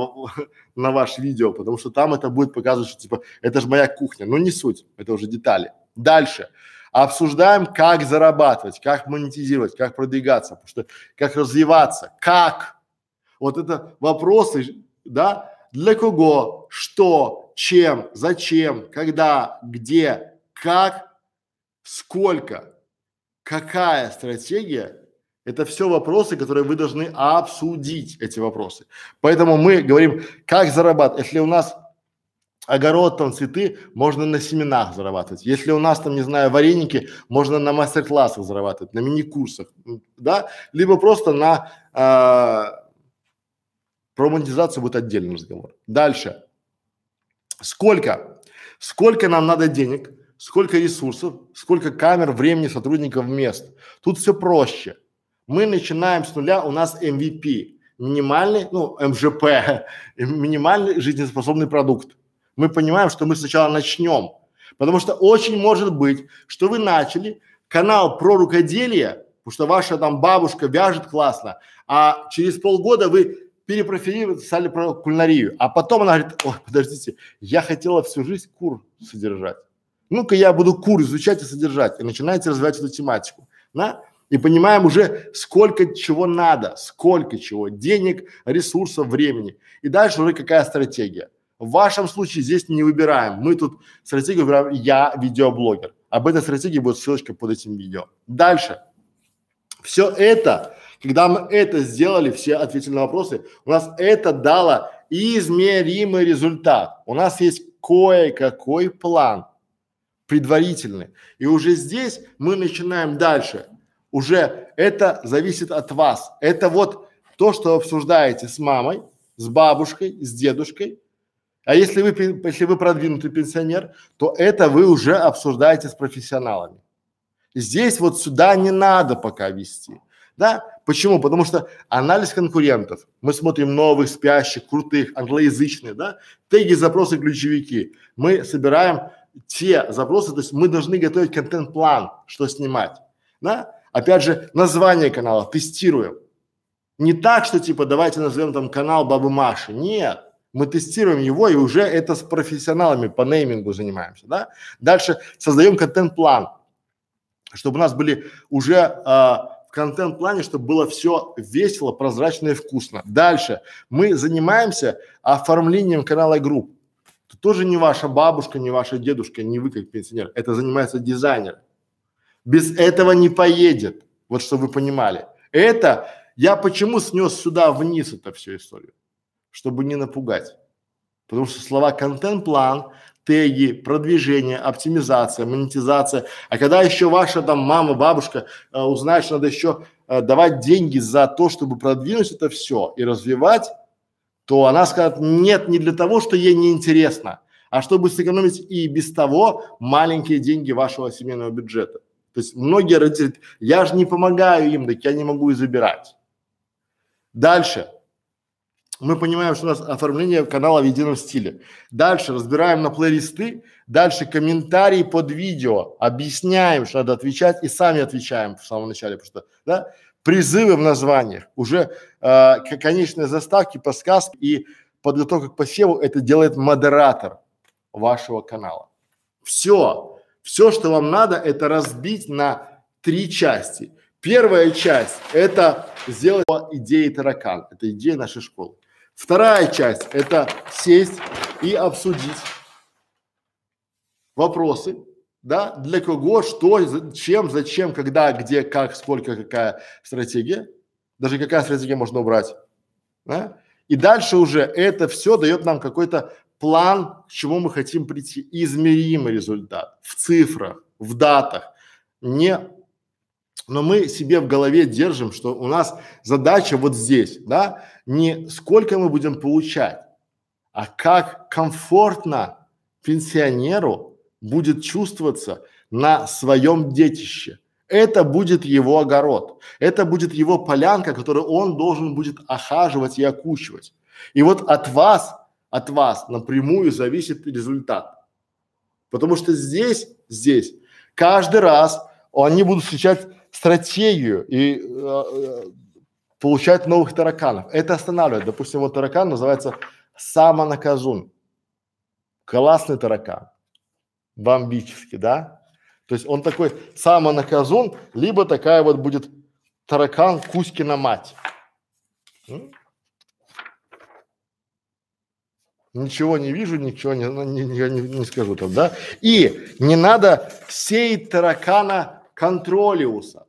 на ваше видео, потому что там это будет показывать, что типа это же моя кухня, но не суть, это уже детали. Дальше. Обсуждаем, как зарабатывать, как монетизировать, как продвигаться, потому что как развиваться, как. Вот это вопросы, да, для кого, что, чем, зачем, когда, где, как, сколько, какая стратегия это все вопросы, которые вы должны обсудить, эти вопросы. Поэтому мы говорим, как зарабатывать. Если у нас огород, там цветы, можно на семенах зарабатывать. Если у нас там, не знаю, вареники, можно на мастер-классах зарабатывать, на мини-курсах, да, либо просто на а, про монетизацию будет отдельный разговор. Дальше. Сколько? Сколько нам надо денег, сколько ресурсов, сколько камер, времени, сотрудников, мест. Тут все проще. Мы начинаем с нуля, у нас MVP, минимальный, ну, МЖП, минимальный жизнеспособный продукт мы понимаем, что мы сначала начнем. Потому что очень может быть, что вы начали канал про рукоделие, потому что ваша там бабушка вяжет классно, а через полгода вы перепрофилировали, стали про кулинарию. А потом она говорит, ой, подождите, я хотела всю жизнь кур содержать. Ну-ка я буду кур изучать и содержать. И начинаете развивать эту тематику. Да? И понимаем уже, сколько чего надо, сколько чего, денег, ресурсов, времени. И дальше уже какая стратегия. В вашем случае здесь не выбираем. Мы тут стратегию выбираем «Я видеоблогер». Об этой стратегии будет ссылочка под этим видео. Дальше. Все это, когда мы это сделали, все ответили на вопросы, у нас это дало измеримый результат. У нас есть кое-какой план предварительный. И уже здесь мы начинаем дальше. Уже это зависит от вас. Это вот то, что обсуждаете с мамой, с бабушкой, с дедушкой, а если вы, если вы продвинутый пенсионер, то это вы уже обсуждаете с профессионалами. Здесь вот сюда не надо пока вести. Да? Почему? Потому что анализ конкурентов. Мы смотрим новых, спящих, крутых, англоязычных, да? Теги, запросы, ключевики. Мы собираем те запросы, то есть мы должны готовить контент-план, что снимать. Да? Опять же, название канала тестируем. Не так, что типа давайте назовем там канал Бабы Маши. Нет мы тестируем его и уже это с профессионалами по неймингу занимаемся, да. Дальше создаем контент-план, чтобы у нас были уже а, в контент-плане, чтобы было все весело, прозрачно и вкусно. Дальше мы занимаемся оформлением канала групп. Это тоже не ваша бабушка, не ваша дедушка, не вы как пенсионер. Это занимается дизайнер. Без этого не поедет. Вот чтобы вы понимали. Это я почему снес сюда вниз это всю историю? Чтобы не напугать. Потому что слова контент-план, теги, продвижение, оптимизация, монетизация. А когда еще ваша там мама, бабушка э, узнает, что надо еще э, давать деньги за то, чтобы продвинуть это все и развивать, то она скажет, нет, не для того, что ей неинтересно, а чтобы сэкономить и без того маленькие деньги вашего семейного бюджета. То есть многие родители, я же не помогаю им, так я не могу и забирать. Дальше мы понимаем, что у нас оформление канала в едином стиле. Дальше разбираем на плейлисты, дальше комментарии под видео, объясняем, что надо отвечать и сами отвечаем в самом начале, потому что, да, призывы в названиях, уже э, конечные заставки, подсказки и подготовка к посеву, это делает модератор вашего канала. Все, все, что вам надо, это разбить на три части. Первая часть – это сделать идеи таракан, это идея нашей школы. Вторая часть – это сесть и обсудить вопросы, да, для кого, что, чем, зачем, когда, где, как, сколько, какая стратегия, даже какая стратегия можно убрать, да? И дальше уже это все дает нам какой-то план, к чему мы хотим прийти, измеримый результат в цифрах, в датах, не но мы себе в голове держим, что у нас задача вот здесь, да, не сколько мы будем получать, а как комфортно пенсионеру будет чувствоваться на своем детище. Это будет его огород, это будет его полянка, которую он должен будет охаживать и окучивать. И вот от вас, от вас напрямую зависит результат. Потому что здесь, здесь каждый раз они будут встречать стратегию и э, э, получать новых тараканов. Это останавливает. Допустим, вот таракан называется самонаказун. Классный таракан. Бомбический, да? То есть он такой самонаказун, либо такая вот будет таракан Кузькина мать. М? Ничего не вижу, ничего не, ну, не, не, не, скажу там, да? И не надо сеять таракана контролиуса.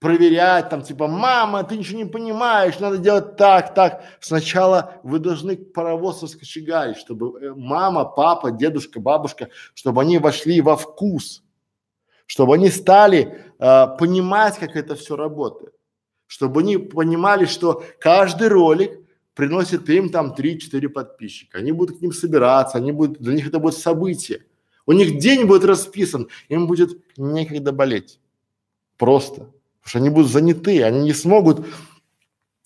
Проверять, там типа, мама, ты ничего не понимаешь, надо делать так, так. Сначала вы должны паровоз раскочегарить, чтобы э, мама, папа, дедушка, бабушка, чтобы они вошли во вкус, чтобы они стали э, понимать, как это все работает, чтобы они понимали, что каждый ролик приносит им там 3-4 подписчика, они будут к ним собираться, они будут, для них это будет событие. У них день будет расписан, им будет некогда болеть. Просто. Потому что они будут заняты, они не смогут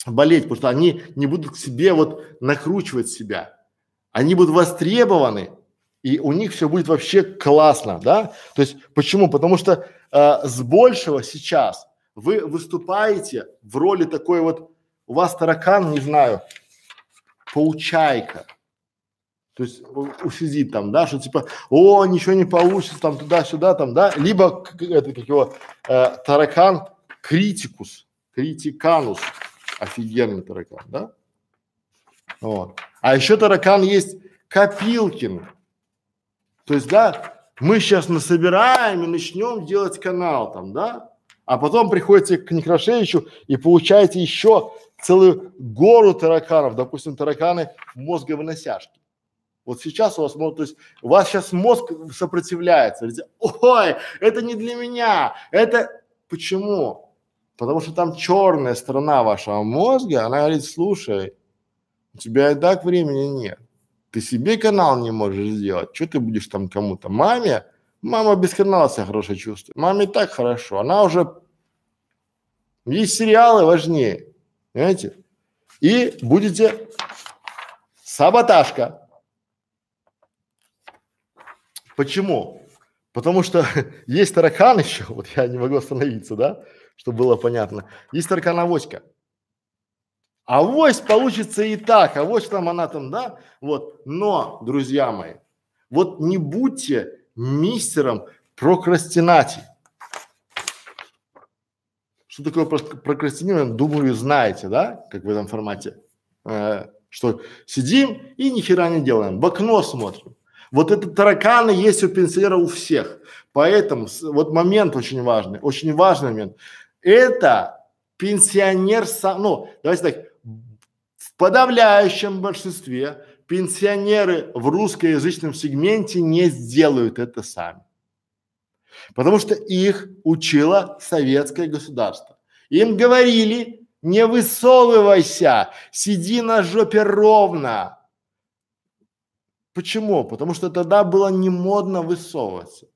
болеть, потому что они не будут к себе вот накручивать себя. Они будут востребованы, и у них все будет вообще классно, да? То есть почему? Потому что э, с большего сейчас вы выступаете в роли такой вот, у вас таракан, не знаю, паучайка. То есть сидит там, да, что типа, о, ничего не получится, там туда-сюда, там, да, либо это как его э, таракан критикус, критиканус, офигенный таракан, да? Вот. А еще таракан есть Копилкин. То есть, да, мы сейчас насобираем и начнем делать канал там, да? А потом приходите к Некрашевичу и получаете еще целую гору тараканов, допустим, тараканы мозговыносяшки. Вот сейчас у вас, то есть у вас сейчас мозг сопротивляется. Ой, это не для меня, это почему? Потому что там черная сторона вашего мозга, она говорит, слушай, у тебя и так времени нет. Ты себе канал не можешь сделать. Что ты будешь там кому-то? Маме? Мама без канала себя хорошо чувствует. Маме так хорошо. Она уже... Есть сериалы важнее. Понимаете? И будете саботажка. Почему? Потому что есть таракан еще, вот я не могу остановиться, да? Чтобы было понятно. Есть таракан авоська. Авось получится и так, авось там она там, да, вот. Но, друзья мои, вот не будьте мистером прокрастинации. Что такое прокрастинирование, думаю, знаете, да, как в этом формате, э, что сидим и ни хера не делаем, в окно смотрим. Вот это тараканы есть у пенсионера у всех. Поэтому вот момент очень важный, очень важный момент это пенсионер сам, ну, давайте так, в подавляющем большинстве пенсионеры в русскоязычном сегменте не сделают это сами. Потому что их учило советское государство. Им говорили, не высовывайся, сиди на жопе ровно. Почему? Потому что тогда было не модно высовываться.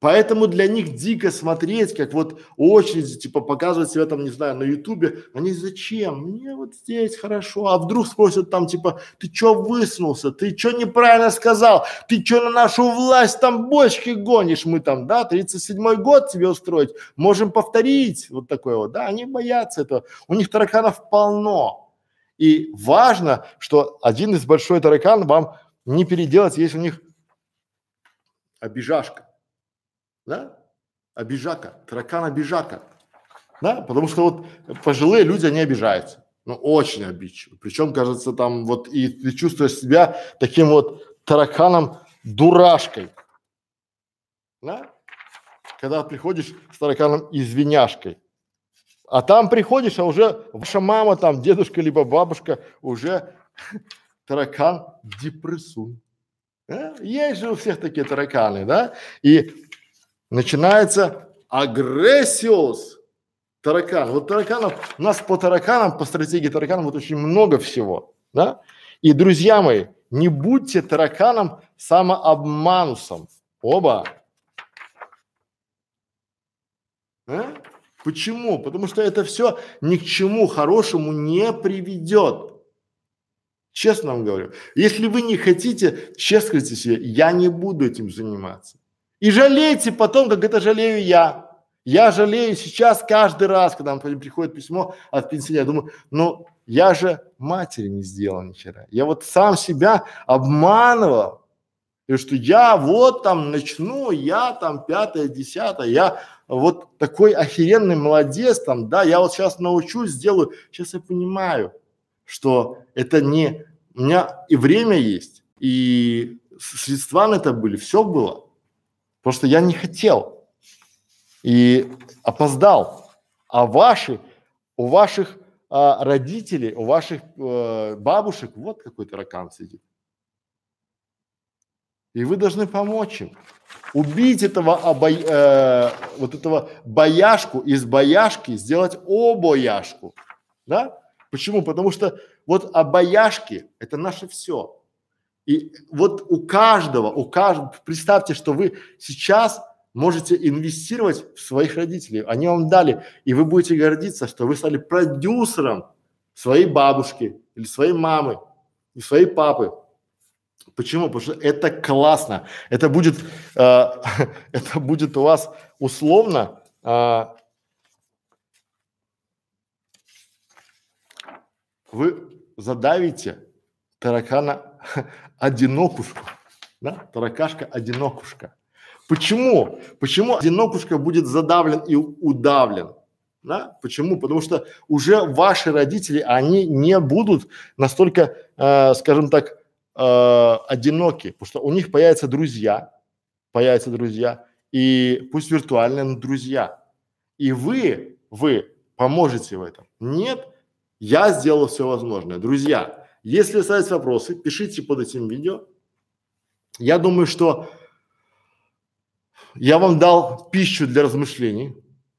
Поэтому для них дико смотреть, как вот очередь, типа показывать себя там, не знаю, на ютубе, они зачем? Мне вот здесь хорошо, а вдруг спросят там, типа, ты чё высунулся, ты чё неправильно сказал, ты чё на нашу власть там бочки гонишь, мы там, да, 37-й год тебе устроить, можем повторить, вот такое вот, да, они боятся этого, у них тараканов полно. И важно, что один из большой таракан вам не переделать, есть у них обижашка да? Обижака, таракан обижака, да? Потому что вот пожилые люди, они обижаются, ну, очень обидчивы. Причем, кажется, там вот и ты чувствуешь себя таким вот тараканом дурашкой, да? Когда приходишь с тараканом извиняшкой, а там приходишь, а уже ваша мама, там дедушка либо бабушка уже таракан депрессун. Да? Есть же у всех такие тараканы, да? И начинается агрессиос. Таракан. Вот тараканов, у нас по тараканам, по стратегии тараканов вот очень много всего, да? И, друзья мои, не будьте тараканом самообманусом. Оба. А? Почему? Потому что это все ни к чему хорошему не приведет. Честно вам говорю. Если вы не хотите, честно скажите себе, я не буду этим заниматься. И жалейте потом, как это жалею я. Я жалею сейчас каждый раз, когда мне приходит письмо от пенсионера, думаю, ну я же матери не сделал ни хера. Я вот сам себя обманывал. И что я вот там начну, я там пятое, десятое, я вот такой охеренный молодец там, да, я вот сейчас научусь, сделаю. Сейчас я понимаю, что это не, у меня и время есть, и средства на это были, все было. Потому что я не хотел и опоздал. А ваши, у ваших а, родителей, у ваших э, бабушек вот какой таракан сидит. И вы должны помочь им. Убить этого обо... э, вот этого бояшку из бояшки сделать обояшку. Да? Почему? Потому что вот обояшки – это наше все. И вот у каждого, у каждого, представьте, что вы сейчас можете инвестировать в своих родителей. Они вам дали, и вы будете гордиться, что вы стали продюсером своей бабушки или своей мамы и своей папы. Почему? Потому что это классно. Это будет, э, это будет у вас условно э, вы задавите таракана одинокушку, да? Таракашка одинокушка. Почему? Почему одинокушка будет задавлен и удавлен? Да? Почему? Потому что уже ваши родители, они не будут настолько, э, скажем так, э, одиноки, потому что у них появятся друзья, появятся друзья, и пусть виртуальные, но друзья. И вы, вы поможете в этом. Нет, я сделал все возможное. Друзья, если остались вопросы, пишите под этим видео. Я думаю, что я вам дал пищу для размышлений,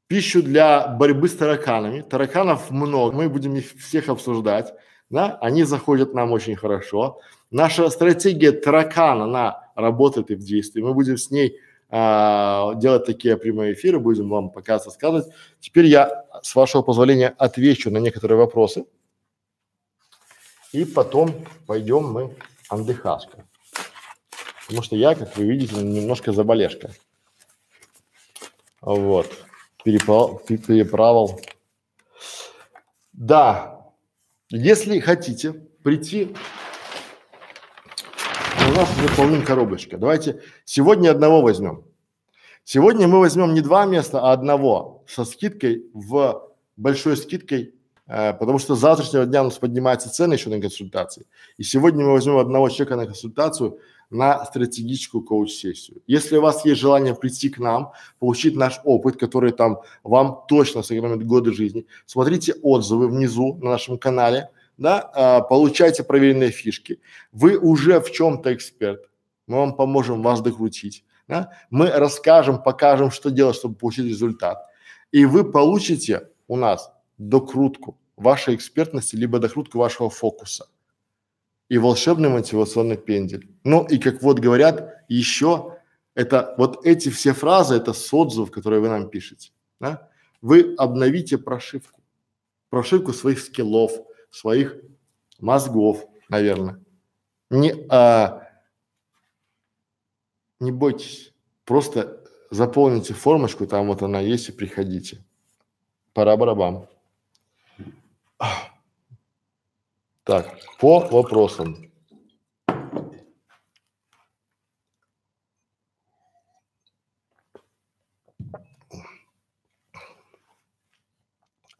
пищу для борьбы с тараканами. Тараканов много, мы будем их всех обсуждать, да, они заходят нам очень хорошо. Наша стратегия таракана, она работает и в действии. Мы будем с ней а, делать такие прямые эфиры, будем вам пока рассказывать. Теперь я, с вашего позволения, отвечу на некоторые вопросы. И потом пойдем мы отдыхашка. Потому что я, как вы видите, немножко заболешка. Вот. Перепал, переправил. Да. Если хотите прийти у нас уже полным коробочка. Давайте сегодня одного возьмем. Сегодня мы возьмем не два места, а одного со скидкой в большой скидкой, потому что с завтрашнего дня у нас поднимаются цены еще на консультации. И сегодня мы возьмем одного человека на консультацию на стратегическую коуч-сессию. Если у вас есть желание прийти к нам, получить наш опыт, который там вам точно сэкономит годы жизни, смотрите отзывы внизу на нашем канале, да, а, получайте проверенные фишки. Вы уже в чем-то эксперт, мы вам поможем вас докрутить, да? мы расскажем, покажем, что делать, чтобы получить результат. И вы получите у нас докрутку вашей экспертности, либо докрутку вашего фокуса и волшебный мотивационный пендель. Ну и как вот говорят, еще это вот эти все фразы, это с отзывов, которые вы нам пишете. Да? Вы обновите прошивку, прошивку своих скиллов, своих мозгов, наверное. Не, а, не бойтесь, просто заполните формочку, там вот она есть и приходите. Пора барабам. Так, по вопросам.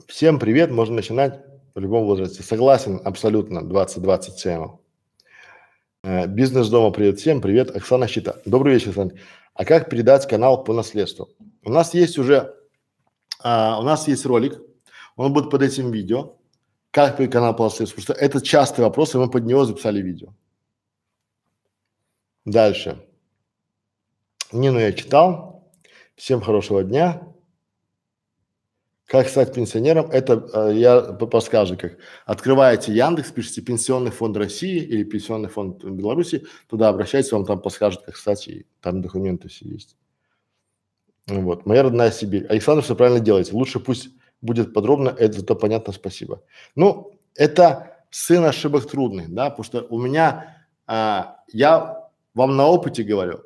Всем привет, можно начинать в любом возрасте. Согласен абсолютно, 20-27. Э, бизнес дома, привет всем, привет, Оксана Щита. Добрый вечер, Оксана. А как передать канал по наследству? У нас есть уже, а, у нас есть ролик, он будет под этим видео, как передать канал по наследству, потому что это частый вопрос, и мы под него записали видео. Дальше. Нину я читал. Всем хорошего дня. Как стать пенсионером? Это э, я подскажу, как открываете Яндекс, пишите Пенсионный фонд России или Пенсионный фонд Беларуси, туда обращайтесь, вам там подскажут, как стать, и там документы все есть. Вот, моя родная Сибирь. Александр, все правильно делаете. Лучше пусть будет подробно, это то понятно, спасибо. Ну, это сын ошибок трудный, да, потому что у меня, а, я вам на опыте говорю,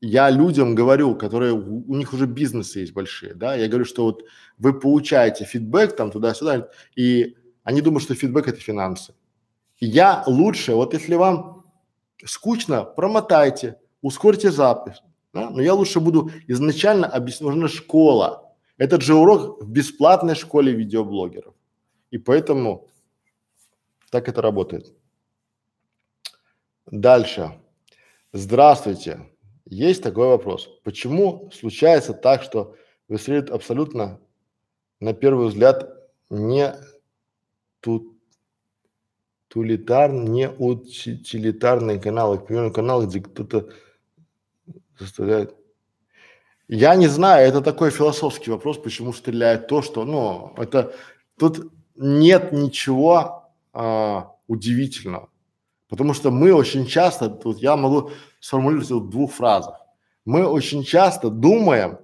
я людям говорю, которые у них уже бизнесы есть большие, да, я говорю, что вот вы получаете фидбэк там туда-сюда, и они думают, что фидбэк это финансы. Я лучше, вот если вам скучно, промотайте, ускорьте запись, да? но я лучше буду изначально объяснить, нужна школа. Этот же урок в бесплатной школе видеоблогеров. И поэтому так это работает. Дальше. Здравствуйте. Есть такой вопрос. Почему случается так, что выстреливает абсолютно на первый взгляд не тут тулитар, не утилитарные каналы, к примеру, каналы, где кто-то заставляет. Я не знаю, это такой философский вопрос, почему стреляет то, что, ну, это, тут нет ничего а, удивительного. Потому что мы очень часто, тут я могу сформулировать в двух фразах. Мы очень часто думаем,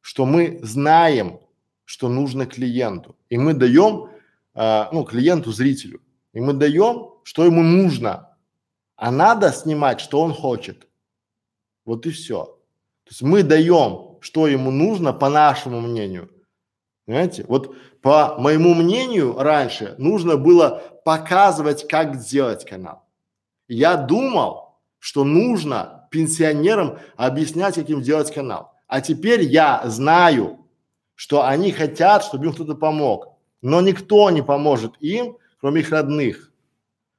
что мы знаем, что нужно клиенту. И мы даем, э, ну, клиенту, зрителю. И мы даем, что ему нужно. А надо снимать, что он хочет. Вот и все. То есть мы даем, что ему нужно, по нашему мнению. Понимаете? Вот по моему мнению раньше нужно было показывать, как сделать канал. Я думал, что нужно пенсионерам объяснять, как им делать канал. А теперь я знаю, что они хотят, чтобы им кто-то помог. Но никто не поможет им, кроме их родных.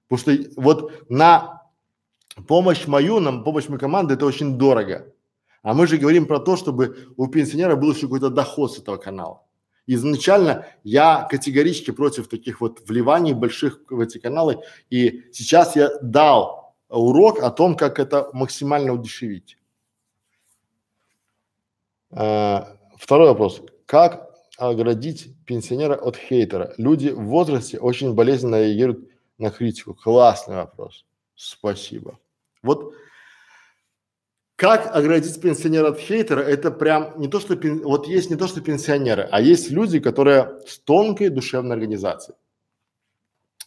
Потому что вот на помощь мою, на помощь моей команды это очень дорого. А мы же говорим про то, чтобы у пенсионера был еще какой-то доход с этого канала. Изначально я категорически против таких вот вливаний больших в эти каналы. И сейчас я дал урок о том, как это максимально удешевить. А, второй вопрос. Как оградить пенсионера от хейтера? Люди в возрасте очень болезненно реагируют на критику. Классный вопрос. Спасибо. Вот как оградить пенсионера от хейтера, это прям не то, что, пен... вот есть не то, что пенсионеры, а есть люди, которые с тонкой душевной организацией.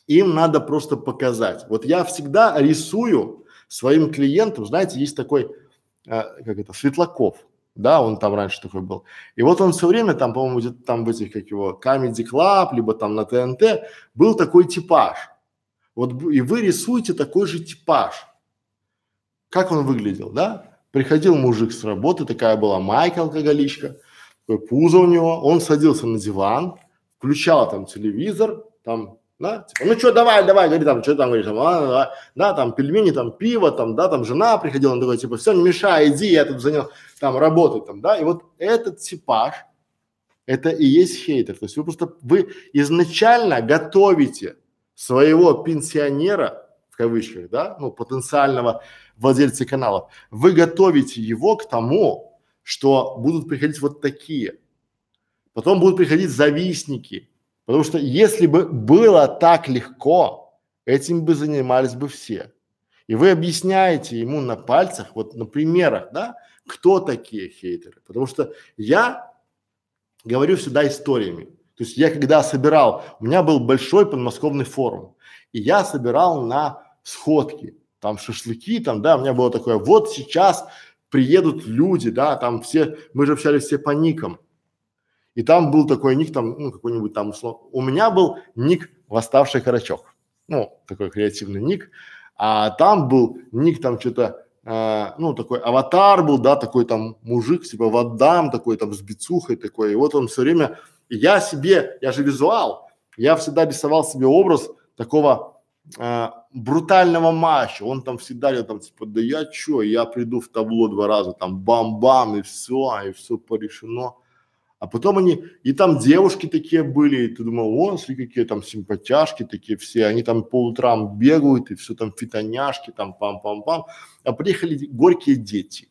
Им надо просто показать. Вот я всегда рисую своим клиентам, знаете, есть такой, э, как это, Светлаков, да, он там раньше такой был. И вот он все время там, по-моему, где-то там в этих, как его, Comedy Club, либо там на ТНТ, был такой типаж. Вот и вы рисуете такой же типаж. Как он выглядел, да? Приходил мужик с работы, такая была майка алкоголичка, такое пузо у него, он садился на диван, включал там телевизор, там да, типа, ну что, давай, давай, говори там, что там, говоришь, там, а, да, да, там пельмени, там пиво, там, да, там жена приходила, он такой, типа, все, не мешай, иди, я тут занял, там, работаю, там, да, и вот этот типаж, это и есть хейтер, то есть вы просто, вы изначально готовите своего пенсионера, в кавычках, да, ну, потенциального владельца каналов, вы готовите его к тому, что будут приходить вот такие, потом будут приходить завистники, Потому что если бы было так легко, этим бы занимались бы все. И вы объясняете ему на пальцах, вот на примерах, да, кто такие хейтеры. Потому что я говорю всегда историями. То есть я когда собирал, у меня был большой подмосковный форум, и я собирал на сходки, там шашлыки, там, да, у меня было такое, вот сейчас приедут люди, да, там все, мы же общались все по никам, и там был такой ник, там, ну, какой-нибудь там. У меня был ник «Восставший Карачок». Ну, такой креативный ник. А там был ник там что-то, э, ну, такой аватар был, да, такой там мужик, типа Ваддам, такой там с бицухой такой. И вот он все время, я себе, я же визуал, я всегда рисовал себе образ такого э, брутального матча. Он там всегда говорил, там, типа, да я чё, я приду в табло два раза, там, бам-бам, и все, и все порешено. А потом они, и там девушки такие были, и ты думал, о, смотри, какие там симпатяшки такие все, они там по утрам бегают, и все там фитоняшки, там пам-пам-пам. А приехали горькие дети.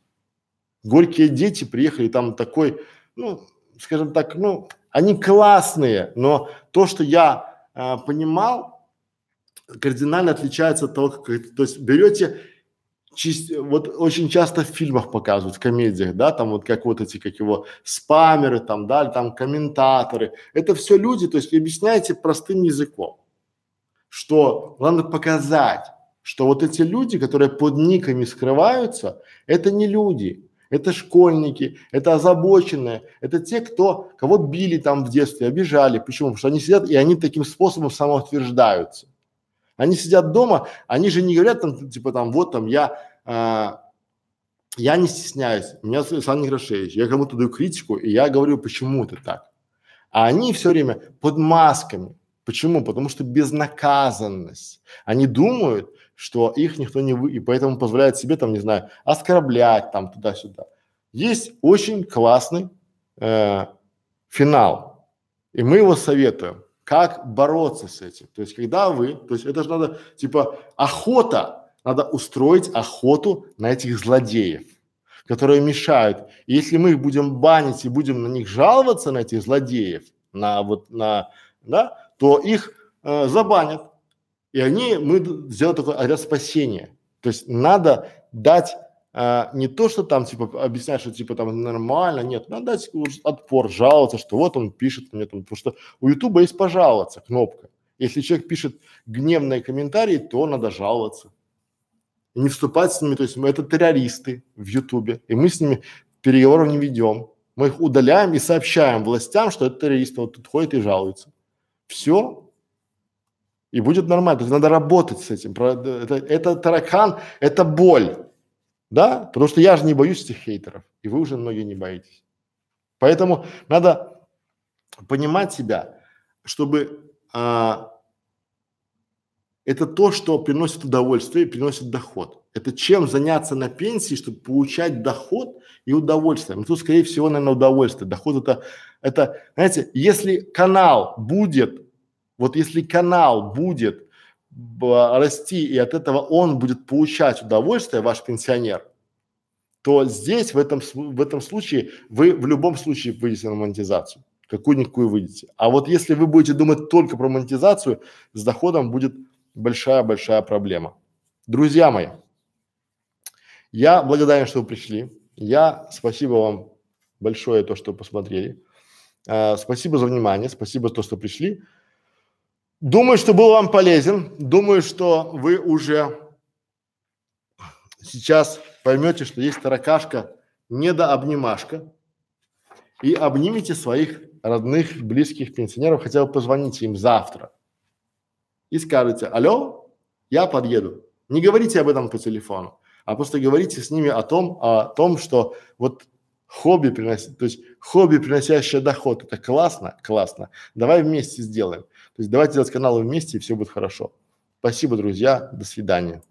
Горькие дети приехали, там такой, ну, скажем так, ну, они классные, но то, что я а, понимал, кардинально отличается от того, как то есть берете вот очень часто в фильмах показывают, в комедиях, да, там вот как вот эти, как его, спамеры там, да, там комментаторы. Это все люди, то есть объясняете простым языком, что надо показать, что вот эти люди, которые под никами скрываются, это не люди, это школьники, это озабоченные, это те, кто, кого били там в детстве, обижали. Почему? Потому что они сидят и они таким способом самоутверждаются. Они сидят дома, они же не говорят там, типа там, вот там я, а, я не стесняюсь, меня Сан Неграшевич, я кому-то даю критику, и я говорю, почему это так. А они все время под масками. Почему? Потому что безнаказанность. Они думают, что их никто не вы, и поэтому позволяют себе там, не знаю, оскорблять там туда-сюда. Есть очень классный э, финал И мы его советуем, как бороться с этим. То есть, когда вы, то есть это же надо, типа, охота, надо устроить охоту на этих злодеев, которые мешают. И если мы их будем банить и будем на них жаловаться, на этих злодеев, на вот, на, да, то их э, забанят. И они, мы сделаем такой отряд спасения. То есть надо дать а, не то, что там типа объяснять, что типа там нормально, нет, надо дать отпор, жаловаться, что вот он пишет мне там, потому что у Ютуба есть пожаловаться кнопка. Если человек пишет гневные комментарии, то надо жаловаться. И не вступать с ними, то есть мы это террористы в Ютубе, и мы с ними переговоров не ведем. Мы их удаляем и сообщаем властям, что это террористы вот тут ходит и жалуется. Все. И будет нормально. То есть надо работать с этим. Это, это таракан, это боль. Да? Потому что я же не боюсь этих хейтеров, и вы уже многие не боитесь. Поэтому надо понимать себя, чтобы а, это то, что приносит удовольствие приносит доход. Это чем заняться на пенсии, чтобы получать доход и удовольствие. Ну, тут, скорее всего, наверное, удовольствие. Доход это, это, знаете, если канал будет, вот если канал будет расти, и от этого он будет получать удовольствие, ваш пенсионер, то здесь, в этом, в этом случае, вы в любом случае выйдете на монетизацию. Какую-никакую выйдете. А вот если вы будете думать только про монетизацию, с доходом будет большая-большая проблема. Друзья мои, я благодарен, что вы пришли. Я спасибо вам большое то, что посмотрели. А, спасибо за внимание, спасибо за то, что пришли. Думаю, что был вам полезен. Думаю, что вы уже сейчас поймете, что есть таракашка, недообнимашка, и обнимите своих родных, близких пенсионеров, хотя бы позвоните им завтра и скажете, алло, я подъеду. Не говорите об этом по телефону, а просто говорите с ними о том, о том, что вот хобби приносит, то есть хобби, приносящее доход, это классно, классно. Давай вместе сделаем. То есть давайте делать каналы вместе, и все будет хорошо. Спасибо, друзья. До свидания.